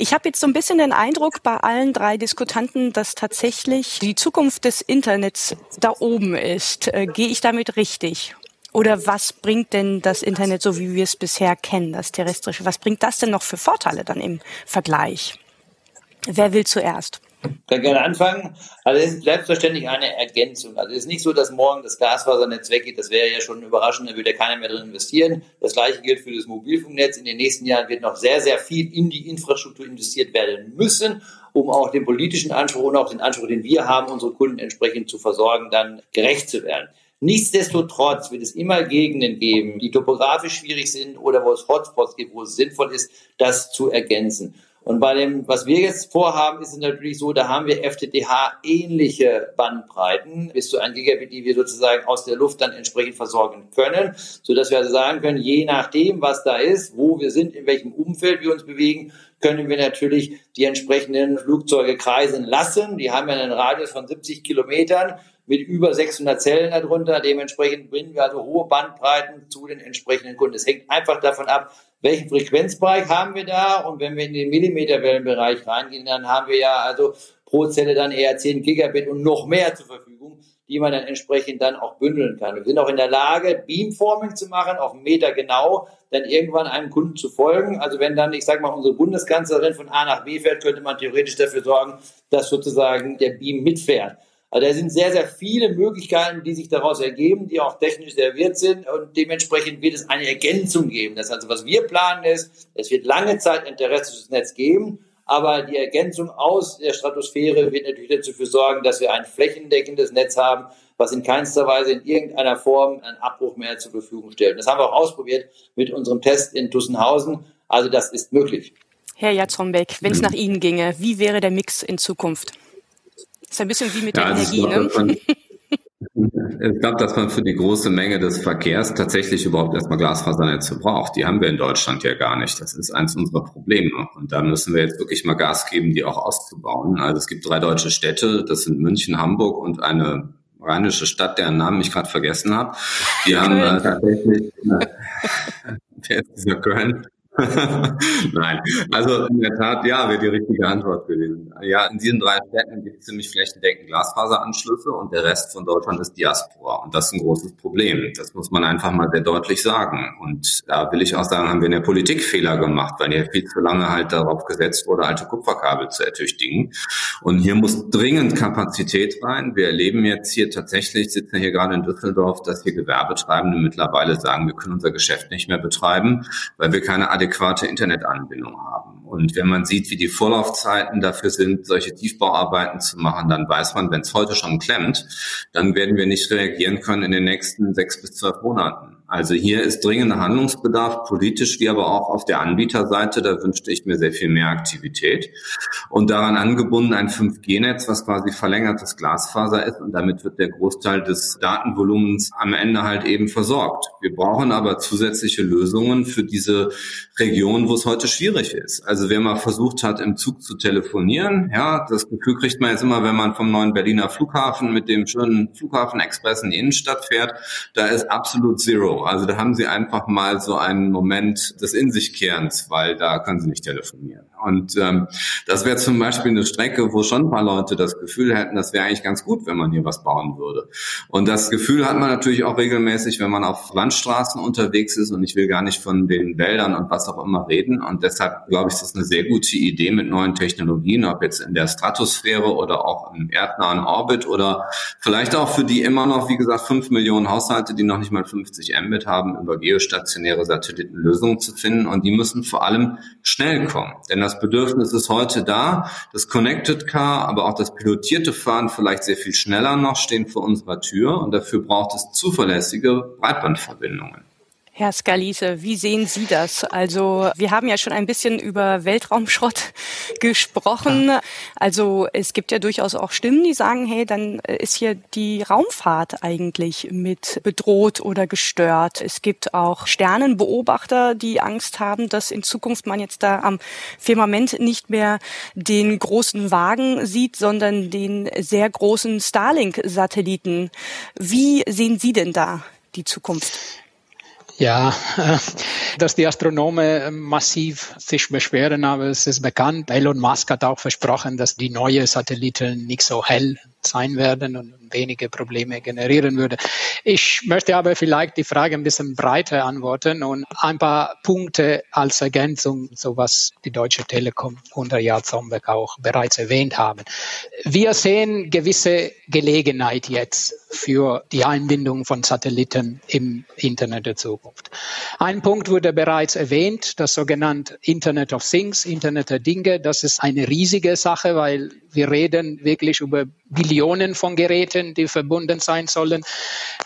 Ich habe jetzt so ein bisschen den Eindruck bei allen drei Diskutanten, dass tatsächlich die Zukunft des Internets da oben ist. Äh, Gehe ich damit richtig? Oder was bringt denn das Internet, so wie wir es bisher kennen, das terrestrische, was bringt das denn noch für Vorteile dann im Vergleich? Wer will zuerst? Kann gerne anfangen. Also es ist selbstverständlich eine Ergänzung. Also es ist nicht so, dass morgen das Glasfasernetz weggeht. Das wäre ja schon überraschend, da würde ja keiner mehr drin investieren. Das gleiche gilt für das Mobilfunknetz. In den nächsten Jahren wird noch sehr, sehr viel in die Infrastruktur investiert werden müssen, um auch dem politischen Anspruch und auch den Anspruch, den wir haben, unsere Kunden entsprechend zu versorgen, dann gerecht zu werden. Nichtsdestotrotz wird es immer Gegenden geben, die topografisch schwierig sind oder wo es Hotspots gibt, wo es sinnvoll ist, das zu ergänzen. Und bei dem, was wir jetzt vorhaben, ist es natürlich so, da haben wir FTTH ähnliche Bandbreiten bis zu 1 Gigabit, die wir sozusagen aus der Luft dann entsprechend versorgen können, so dass wir also sagen können, je nachdem, was da ist, wo wir sind, in welchem Umfeld wir uns bewegen, können wir natürlich die entsprechenden Flugzeuge kreisen lassen. Die haben ja einen Radius von 70 Kilometern mit über 600 Zellen darunter. Dementsprechend bringen wir also hohe Bandbreiten zu den entsprechenden Kunden. Es hängt einfach davon ab, welchen Frequenzbereich haben wir da? Und wenn wir in den Millimeterwellenbereich reingehen, dann haben wir ja also pro Zelle dann eher 10 Gigabit und noch mehr zur Verfügung, die man dann entsprechend dann auch bündeln kann. Wir sind auch in der Lage, Beamforming zu machen, auf einen Meter genau, dann irgendwann einem Kunden zu folgen. Also wenn dann, ich sage mal, unsere Bundeskanzlerin von A nach B fährt, könnte man theoretisch dafür sorgen, dass sozusagen der Beam mitfährt. Also da sind sehr, sehr viele Möglichkeiten, die sich daraus ergeben, die auch technisch serviert sind und dementsprechend wird es eine Ergänzung geben. Das heißt, was wir planen ist, es wird lange Zeit ein terrestrisches Netz geben, aber die Ergänzung aus der Stratosphäre wird natürlich dazu für sorgen, dass wir ein flächendeckendes Netz haben, was in keinster Weise in irgendeiner Form einen Abbruch mehr zur Verfügung stellt. Das haben wir auch ausprobiert mit unserem Test in Tussenhausen. Also das ist möglich. Herr Jatzombeck, wenn es nach Ihnen ginge, wie wäre der Mix in Zukunft? Ist ein bisschen wie mit ja, der Energie, ne? Ich glaube, dass man für die große Menge des Verkehrs tatsächlich überhaupt erstmal Glasfasernetze braucht. Die haben wir in Deutschland ja gar nicht. Das ist eins unserer Probleme. Und da müssen wir jetzt wirklich mal Gas geben, die auch auszubauen. Also es gibt drei deutsche Städte, das sind München, Hamburg und eine rheinische Stadt, deren Namen ich gerade vergessen habe. Die haben äh, tatsächlich, äh, wer ist dieser Köln? Nein, also in der Tat, ja, wäre die richtige Antwort gewesen. Ja, in diesen drei Städten gibt es ziemlich flächendeckend Glasfaseranschlüsse und der Rest von Deutschland ist Diaspora. Und das ist ein großes Problem. Das muss man einfach mal sehr deutlich sagen. Und da will ich auch sagen, haben wir in der Politik Fehler gemacht, weil hier viel zu lange halt darauf gesetzt wurde, alte Kupferkabel zu ertüchtigen. Und hier muss dringend Kapazität rein. Wir erleben jetzt hier tatsächlich, sitzen hier gerade in Düsseldorf, dass hier Gewerbetreibende mittlerweile sagen, wir können unser Geschäft nicht mehr betreiben, weil wir keine adäquate Internetanbindung haben. Und wenn man sieht, wie die Vorlaufzeiten dafür sind, solche Tiefbauarbeiten zu machen, dann weiß man, wenn es heute schon klemmt, dann werden wir nicht reagieren können in den nächsten sechs bis zwölf Monaten. Also hier ist dringender Handlungsbedarf, politisch wie aber auch auf der Anbieterseite. Da wünschte ich mir sehr viel mehr Aktivität. Und daran angebunden ein 5G-Netz, was quasi verlängertes Glasfaser ist. Und damit wird der Großteil des Datenvolumens am Ende halt eben versorgt. Wir brauchen aber zusätzliche Lösungen für diese Region, wo es heute schwierig ist. Also wer mal versucht hat, im Zug zu telefonieren, ja, das Gefühl kriegt man jetzt immer, wenn man vom neuen Berliner Flughafen mit dem schönen Flughafen-Express in die Innenstadt fährt. Da ist absolut Zero. Also da haben sie einfach mal so einen Moment des In sich Kehrens, weil da können sie nicht telefonieren. Und ähm, das wäre zum Beispiel eine Strecke, wo schon ein paar Leute das Gefühl hätten, das wäre eigentlich ganz gut, wenn man hier was bauen würde. Und das Gefühl hat man natürlich auch regelmäßig, wenn man auf Landstraßen unterwegs ist. Und ich will gar nicht von den Wäldern und was auch immer reden. Und deshalb glaube ich, ist das eine sehr gute Idee mit neuen Technologien, ob jetzt in der Stratosphäre oder auch im erdnahen Orbit oder vielleicht auch für die immer noch, wie gesagt, fünf Millionen Haushalte, die noch nicht mal 50 Mbit haben, über geostationäre Satelliten Lösungen zu finden. Und die müssen vor allem schnell kommen. Denn das Bedürfnis ist heute da. Das Connected Car, aber auch das pilotierte Fahren vielleicht sehr viel schneller noch stehen vor unserer Tür und dafür braucht es zuverlässige Breitbandverbindungen. Herr Scalise, wie sehen Sie das? Also wir haben ja schon ein bisschen über Weltraumschrott gesprochen. Also es gibt ja durchaus auch Stimmen, die sagen, hey, dann ist hier die Raumfahrt eigentlich mit bedroht oder gestört. Es gibt auch Sternenbeobachter, die Angst haben, dass in Zukunft man jetzt da am Firmament nicht mehr den großen Wagen sieht, sondern den sehr großen Starlink-Satelliten. Wie sehen Sie denn da die Zukunft? Ja, dass die Astronomen massiv sich beschweren, aber es ist bekannt. Elon Musk hat auch versprochen, dass die neuen Satelliten nicht so hell sein werden und wenige Probleme generieren würde. Ich möchte aber vielleicht die Frage ein bisschen breiter antworten und ein paar Punkte als Ergänzung, so was die Deutsche Telekom unter Jan Zombeck auch bereits erwähnt haben. Wir sehen gewisse Gelegenheit jetzt für die Einbindung von Satelliten im Internet der Zukunft. Ein Punkt wurde bereits erwähnt, das sogenannte Internet of Things, Internet der Dinge. Das ist eine riesige Sache, weil wir reden wirklich über Billionen von Geräten, die verbunden sein sollen,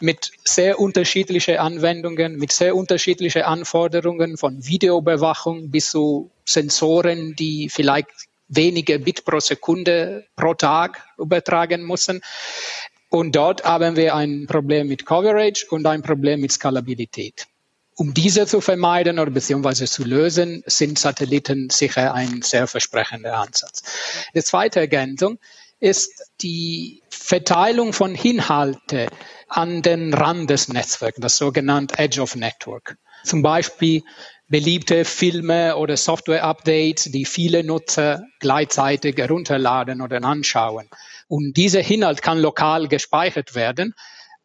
mit sehr unterschiedlichen Anwendungen, mit sehr unterschiedlichen Anforderungen von Videoüberwachung bis zu Sensoren, die vielleicht wenige Bit pro Sekunde pro Tag übertragen müssen. Und dort haben wir ein Problem mit Coverage und ein Problem mit Skalabilität. Um diese zu vermeiden oder beziehungsweise zu lösen, sind Satelliten sicher ein sehr versprechender Ansatz. Die zweite Ergänzung ist die Verteilung von Inhalte an den Rand des Netzwerks, das sogenannte Edge of Network. Zum Beispiel beliebte Filme oder Software-Updates, die viele Nutzer gleichzeitig herunterladen oder anschauen. Und dieser Inhalt kann lokal gespeichert werden,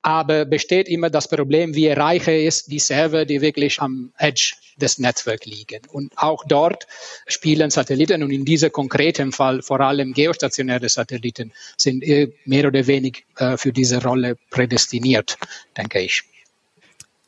aber besteht immer das Problem, wie erreiche es die Server, die wirklich am Edge des Netzwerks liegen. Und auch dort spielen Satelliten und in diesem konkreten Fall vor allem geostationäre Satelliten sind mehr oder weniger äh, für diese Rolle prädestiniert, denke ich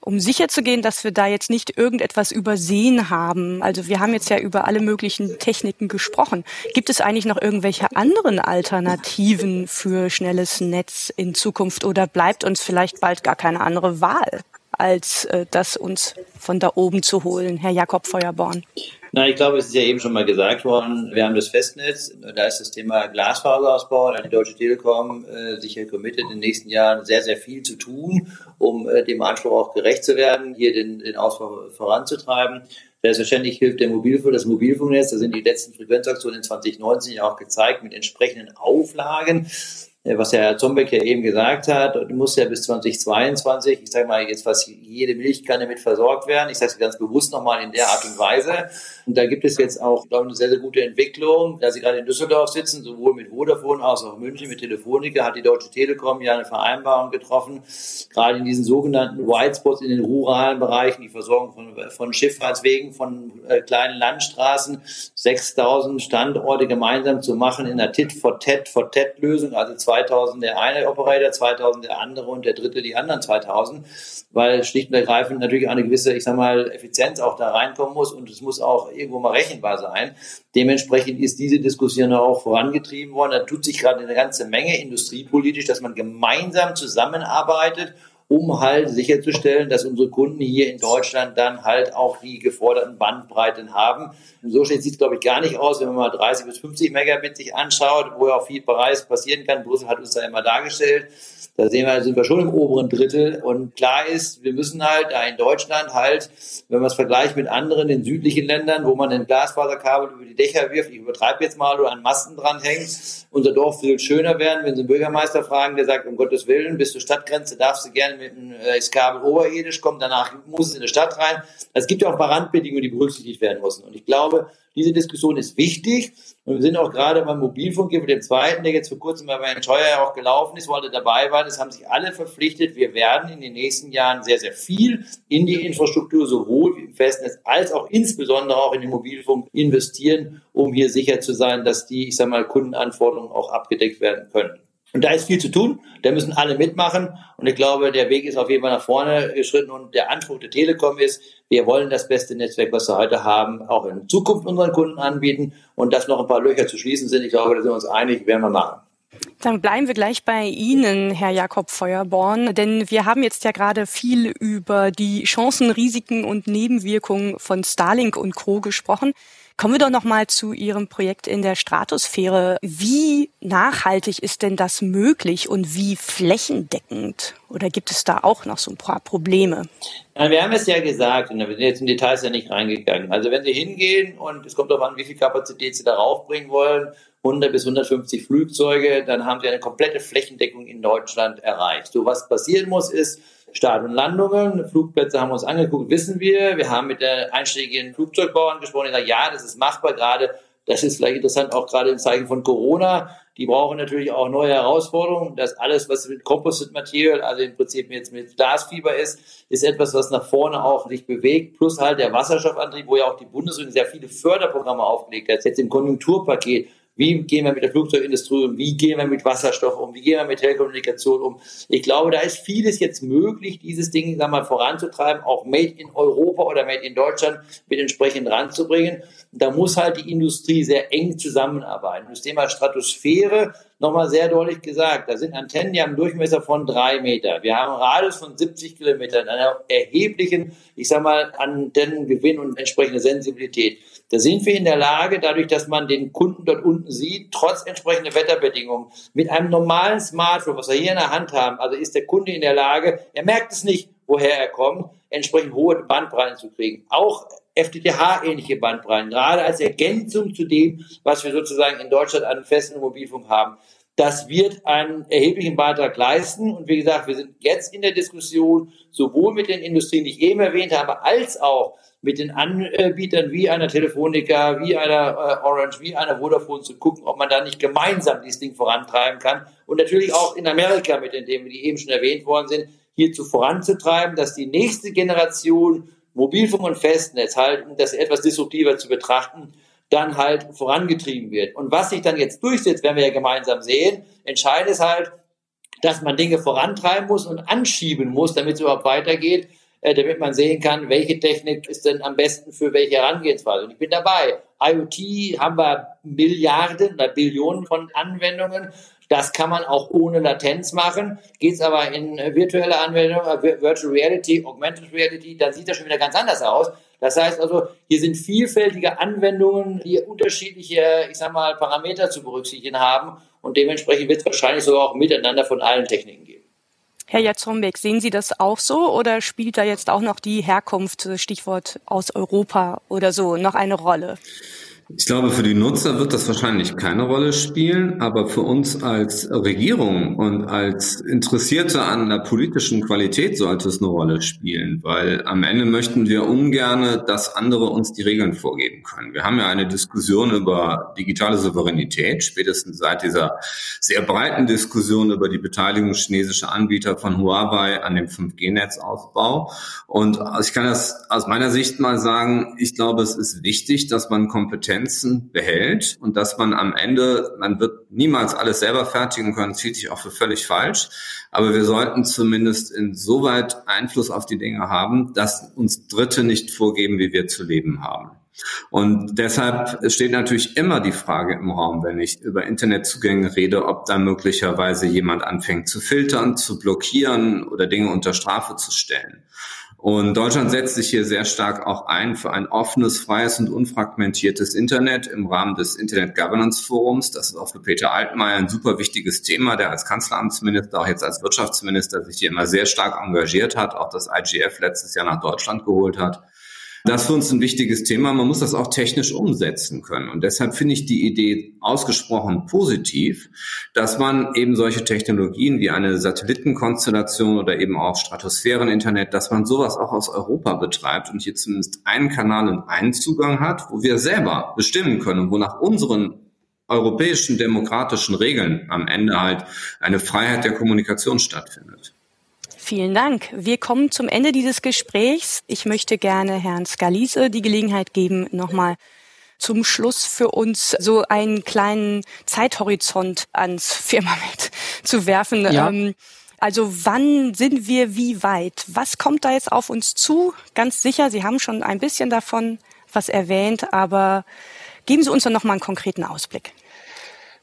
um sicherzugehen, dass wir da jetzt nicht irgendetwas übersehen haben. Also wir haben jetzt ja über alle möglichen Techniken gesprochen. Gibt es eigentlich noch irgendwelche anderen Alternativen für schnelles Netz in Zukunft oder bleibt uns vielleicht bald gar keine andere Wahl, als äh, das uns von da oben zu holen, Herr Jakob Feuerborn? Na, ich glaube, es ist ja eben schon mal gesagt worden, wir haben das Festnetz, da ist das Thema Glasfaserausbau, da hat die Deutsche Telekom äh, sich ja committed, in den nächsten Jahren sehr, sehr viel zu tun, um äh, dem Anspruch auch gerecht zu werden, hier den, den Ausbau voranzutreiben. Selbstverständlich hilft der Mobilfunk, das Mobilfunknetz, da sind die letzten Frequenzaktionen in 2019 ja auch gezeigt mit entsprechenden Auflagen. Äh, was Herr Zombeck ja eben gesagt hat, du musst ja bis 2022, ich sage mal jetzt fast jede Milchkanne mit versorgt werden. Ich sage es ganz bewusst nochmal in der Art und Weise. Und da gibt es jetzt auch, glaube ich, eine sehr, sehr gute Entwicklung. Da Sie gerade in Düsseldorf sitzen, sowohl mit Vodafone als auch München mit Telefonica, hat die Deutsche Telekom ja eine Vereinbarung getroffen, gerade in diesen sogenannten White Spots in den ruralen Bereichen, die Versorgung von, von Schifffahrtswegen, von äh, kleinen Landstraßen, 6000 Standorte gemeinsam zu machen in einer Tit-for-Tat-for-Tat-Lösung, also 2000 der eine Operator, 2000 der andere und der dritte die anderen 2000, weil schlicht und ergreifend natürlich eine gewisse, ich sag mal, Effizienz auch da reinkommen muss und es muss auch irgendwo mal rechenbar sein. Dementsprechend ist diese Diskussion auch vorangetrieben worden. Da tut sich gerade eine ganze Menge industriepolitisch, dass man gemeinsam zusammenarbeitet um halt sicherzustellen, dass unsere Kunden hier in Deutschland dann halt auch die geforderten Bandbreiten haben. so sieht es, glaube ich, gar nicht aus, wenn man mal 30 bis 50 Megabit sich anschaut, wo ja auch viel bereits passieren kann. Brüssel hat uns da immer dargestellt. Da sehen wir, sind wir schon im oberen Drittel. Und klar ist, wir müssen halt da in Deutschland halt, wenn man es vergleicht mit anderen, den südlichen Ländern, wo man ein Glasfaserkabel über die Dächer wirft, ich übertreibe jetzt mal, oder an Masten dranhängt, unser Dorf will schöner werden. Wenn Sie einen Bürgermeister fragen, der sagt, um Gottes Willen, bis zur Stadtgrenze darfst du gerne mit einem äh, Kabel oberirdisch kommen, danach muss es in die Stadt rein. Es gibt ja auch ein paar Randbedingungen, die berücksichtigt werden müssen. Und ich glaube, diese Diskussion ist wichtig. Und wir sind auch gerade beim Mobilfunk hier mit dem zweiten, der jetzt vor kurzem bei Herrn Scheuer auch gelaufen ist, weil er dabei war. Das haben sich alle verpflichtet. Wir werden in den nächsten Jahren sehr, sehr viel in die Infrastruktur, sowohl im Festnetz als auch insbesondere auch in den Mobilfunk investieren, um hier sicher zu sein, dass die, ich sage mal, Kundenanforderungen auch abgedeckt werden können. Und da ist viel zu tun. Da müssen alle mitmachen. Und ich glaube, der Weg ist auf jeden Fall nach vorne geschritten. Und der Anspruch der Telekom ist, wir wollen das beste Netzwerk, was wir heute haben, auch in Zukunft unseren Kunden anbieten. Und dass noch ein paar Löcher zu schließen sind, ich glaube, da sind wir uns einig, werden wir machen. Dann bleiben wir gleich bei Ihnen, Herr Jakob Feuerborn, denn wir haben jetzt ja gerade viel über die Chancen, Risiken und Nebenwirkungen von Starlink und Co. gesprochen. Kommen wir doch noch mal zu Ihrem Projekt in der Stratosphäre. Wie nachhaltig ist denn das möglich und wie flächendeckend? Oder gibt es da auch noch so ein paar Probleme? Ja, wir haben es ja gesagt und wir sind jetzt in Details ja nicht reingegangen. Also wenn Sie hingehen und es kommt darauf an, wie viel Kapazität Sie darauf bringen wollen, 100 bis 150 Flugzeuge, dann haben Sie eine komplette Flächendeckung in Deutschland erreicht. So was passieren muss ist, Start und Landungen. Flugplätze haben wir uns angeguckt, wissen wir. Wir haben mit der einschlägigen Flugzeugbauern gesprochen, die sagen, ja, das ist machbar gerade. Das ist vielleicht interessant, auch gerade im Zeichen von Corona. Die brauchen natürlich auch neue Herausforderungen. Das alles, was mit Composite Material, also im Prinzip jetzt mit Glasfiber ist, ist etwas, was nach vorne auch sich bewegt. Plus halt der Wasserstoffantrieb, wo ja auch die Bundesregierung sehr viele Förderprogramme aufgelegt hat. Jetzt im Konjunkturpaket wie gehen wir mit der Flugzeugindustrie um? Wie gehen wir mit Wasserstoff um? Wie gehen wir mit Telekommunikation um? Ich glaube, da ist vieles jetzt möglich, dieses Ding sag mal, voranzutreiben, auch Made in Europa oder Made in Deutschland mit entsprechend ranzubringen. Da muss halt die Industrie sehr eng zusammenarbeiten. Das Thema Stratosphäre, nochmal sehr deutlich gesagt, da sind Antennen, die haben Durchmesser von drei Meter. Wir haben Radius von 70 Kilometern, einer erheblichen, ich sag mal, Antennengewinn und entsprechende Sensibilität. Da sind wir in der Lage, dadurch, dass man den Kunden dort unten sieht, trotz entsprechender Wetterbedingungen, mit einem normalen Smartphone, was wir hier in der Hand haben, also ist der Kunde in der Lage, er merkt es nicht, woher er kommt, entsprechend hohe Bandbreiten zu kriegen. Auch FTTH-ähnliche Bandbreiten, gerade als Ergänzung zu dem, was wir sozusagen in Deutschland an festen Mobilfunk haben. Das wird einen erheblichen Beitrag leisten. Und wie gesagt, wir sind jetzt in der Diskussion, sowohl mit den Industrien, die ich eben erwähnt habe, als auch mit den Anbietern wie einer Telefonica, wie einer äh, Orange, wie einer Vodafone zu gucken, ob man da nicht gemeinsam dieses Ding vorantreiben kann. Und natürlich auch in Amerika mit den Themen, die eben schon erwähnt worden sind, hierzu voranzutreiben, dass die nächste Generation Mobilfunk und Festnetz halt, das etwas disruptiver zu betrachten, dann halt vorangetrieben wird. Und was sich dann jetzt durchsetzt, werden wir ja gemeinsam sehen. Entscheidend ist halt, dass man Dinge vorantreiben muss und anschieben muss, damit es überhaupt weitergeht. Äh, damit man sehen kann, welche Technik ist denn am besten für welche Herangehensweise. Und ich bin dabei. IoT haben wir Milliarden oder Billionen von Anwendungen. Das kann man auch ohne Latenz machen. Geht es aber in virtuelle Anwendungen, äh, Virtual Reality, Augmented Reality, dann sieht das schon wieder ganz anders aus. Das heißt also, hier sind vielfältige Anwendungen, die unterschiedliche, ich sag mal, Parameter zu berücksichtigen haben. Und dementsprechend wird es wahrscheinlich sogar auch miteinander von allen Techniken geben. Herr Jatzombeck, sehen Sie das auch so oder spielt da jetzt auch noch die Herkunft, Stichwort aus Europa oder so, noch eine Rolle? Ich glaube, für die Nutzer wird das wahrscheinlich keine Rolle spielen, aber für uns als Regierung und als Interessierte an der politischen Qualität sollte es eine Rolle spielen, weil am Ende möchten wir ungerne, dass andere uns die Regeln vorgeben können. Wir haben ja eine Diskussion über digitale Souveränität, spätestens seit dieser sehr breiten Diskussion über die Beteiligung chinesischer Anbieter von Huawei an dem 5G-Netzausbau. Und ich kann das aus meiner Sicht mal sagen, ich glaube, es ist wichtig, dass man Kompetenz Grenzen behält und dass man am Ende, man wird niemals alles selber fertigen können, zieht sich auch für völlig falsch. Aber wir sollten zumindest insoweit Einfluss auf die Dinge haben, dass uns Dritte nicht vorgeben, wie wir zu leben haben. Und deshalb steht natürlich immer die Frage im Raum, wenn ich über Internetzugänge rede, ob da möglicherweise jemand anfängt zu filtern, zu blockieren oder Dinge unter Strafe zu stellen. Und Deutschland setzt sich hier sehr stark auch ein für ein offenes, freies und unfragmentiertes Internet im Rahmen des Internet Governance Forums. Das ist auch für Peter Altmaier ein super wichtiges Thema, der als Kanzleramtsminister, auch jetzt als Wirtschaftsminister sich hier immer sehr stark engagiert hat, auch das IGF letztes Jahr nach Deutschland geholt hat. Das ist für uns ein wichtiges Thema. Man muss das auch technisch umsetzen können. Und deshalb finde ich die Idee ausgesprochen positiv, dass man eben solche Technologien wie eine Satellitenkonstellation oder eben auch Stratosphäreninternet, dass man sowas auch aus Europa betreibt und hier zumindest einen Kanal und einen Zugang hat, wo wir selber bestimmen können, wo nach unseren europäischen demokratischen Regeln am Ende halt eine Freiheit der Kommunikation stattfindet. Vielen Dank. Wir kommen zum Ende dieses Gesprächs. Ich möchte gerne Herrn Scalise die Gelegenheit geben, nochmal zum Schluss für uns so einen kleinen Zeithorizont ans Firmament zu werfen. Ja. Ähm, also wann sind wir wie weit? Was kommt da jetzt auf uns zu? Ganz sicher, Sie haben schon ein bisschen davon was erwähnt, aber geben Sie uns dann nochmal einen konkreten Ausblick.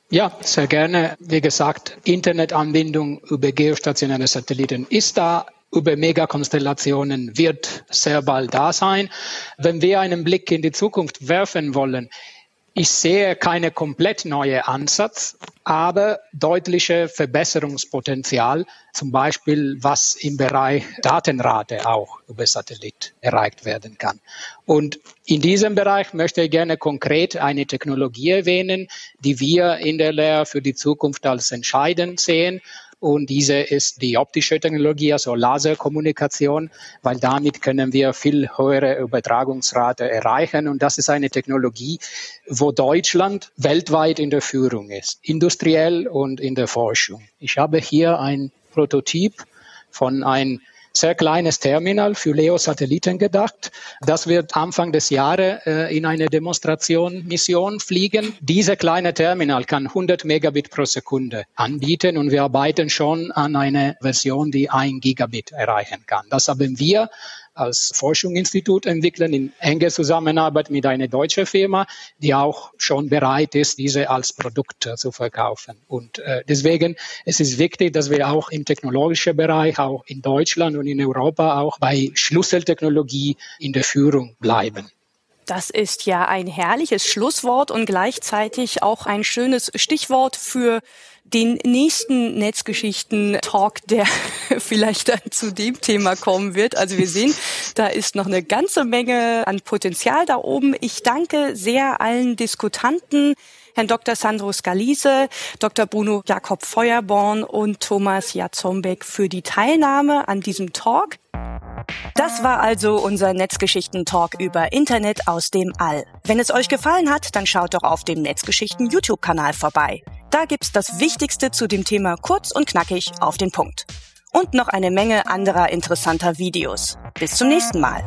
Ja, sehr gerne. Wie gesagt, Internetanbindung über geostationäre Satelliten ist da. Über Megakonstellationen wird sehr bald da sein. Wenn wir einen Blick in die Zukunft werfen wollen, ich sehe keine komplett neue Ansatz, aber deutliche Verbesserungspotenzial, zum Beispiel was im Bereich Datenrate auch über Satellit erreicht werden kann. Und in diesem Bereich möchte ich gerne konkret eine Technologie erwähnen, die wir in der Lehre für die Zukunft als entscheidend sehen. Und diese ist die optische Technologie, also Laserkommunikation, weil damit können wir viel höhere Übertragungsrate erreichen und das ist eine Technologie, wo Deutschland weltweit in der Führung ist, industriell und in der Forschung. Ich habe hier ein Prototyp von einem sehr kleines Terminal für Leo-Satelliten gedacht. Das wird Anfang des Jahres äh, in eine Demonstration-Mission fliegen. Diese kleine Terminal kann 100 Megabit pro Sekunde anbieten und wir arbeiten schon an einer Version, die ein Gigabit erreichen kann. Das haben wir als Forschungsinstitut entwickeln in enger Zusammenarbeit mit einer deutschen Firma, die auch schon bereit ist, diese als Produkt zu verkaufen. Und äh, deswegen es ist wichtig, dass wir auch im technologischen Bereich, auch in Deutschland und in Europa, auch bei Schlüsseltechnologie in der Führung bleiben. Das ist ja ein herrliches Schlusswort und gleichzeitig auch ein schönes Stichwort für den nächsten Netzgeschichten-Talk, der vielleicht dann zu dem Thema kommen wird. Also wir sehen, da ist noch eine ganze Menge an Potenzial da oben. Ich danke sehr allen Diskutanten. Herrn Dr. Sandro Scalise, Dr. Bruno Jakob Feuerborn und Thomas Jatzombeck für die Teilnahme an diesem Talk. Das war also unser Netzgeschichten-Talk über Internet aus dem All. Wenn es euch gefallen hat, dann schaut doch auf dem Netzgeschichten YouTube-Kanal vorbei. Da gibt's das Wichtigste zu dem Thema kurz und knackig auf den Punkt. Und noch eine Menge anderer interessanter Videos. Bis zum nächsten Mal.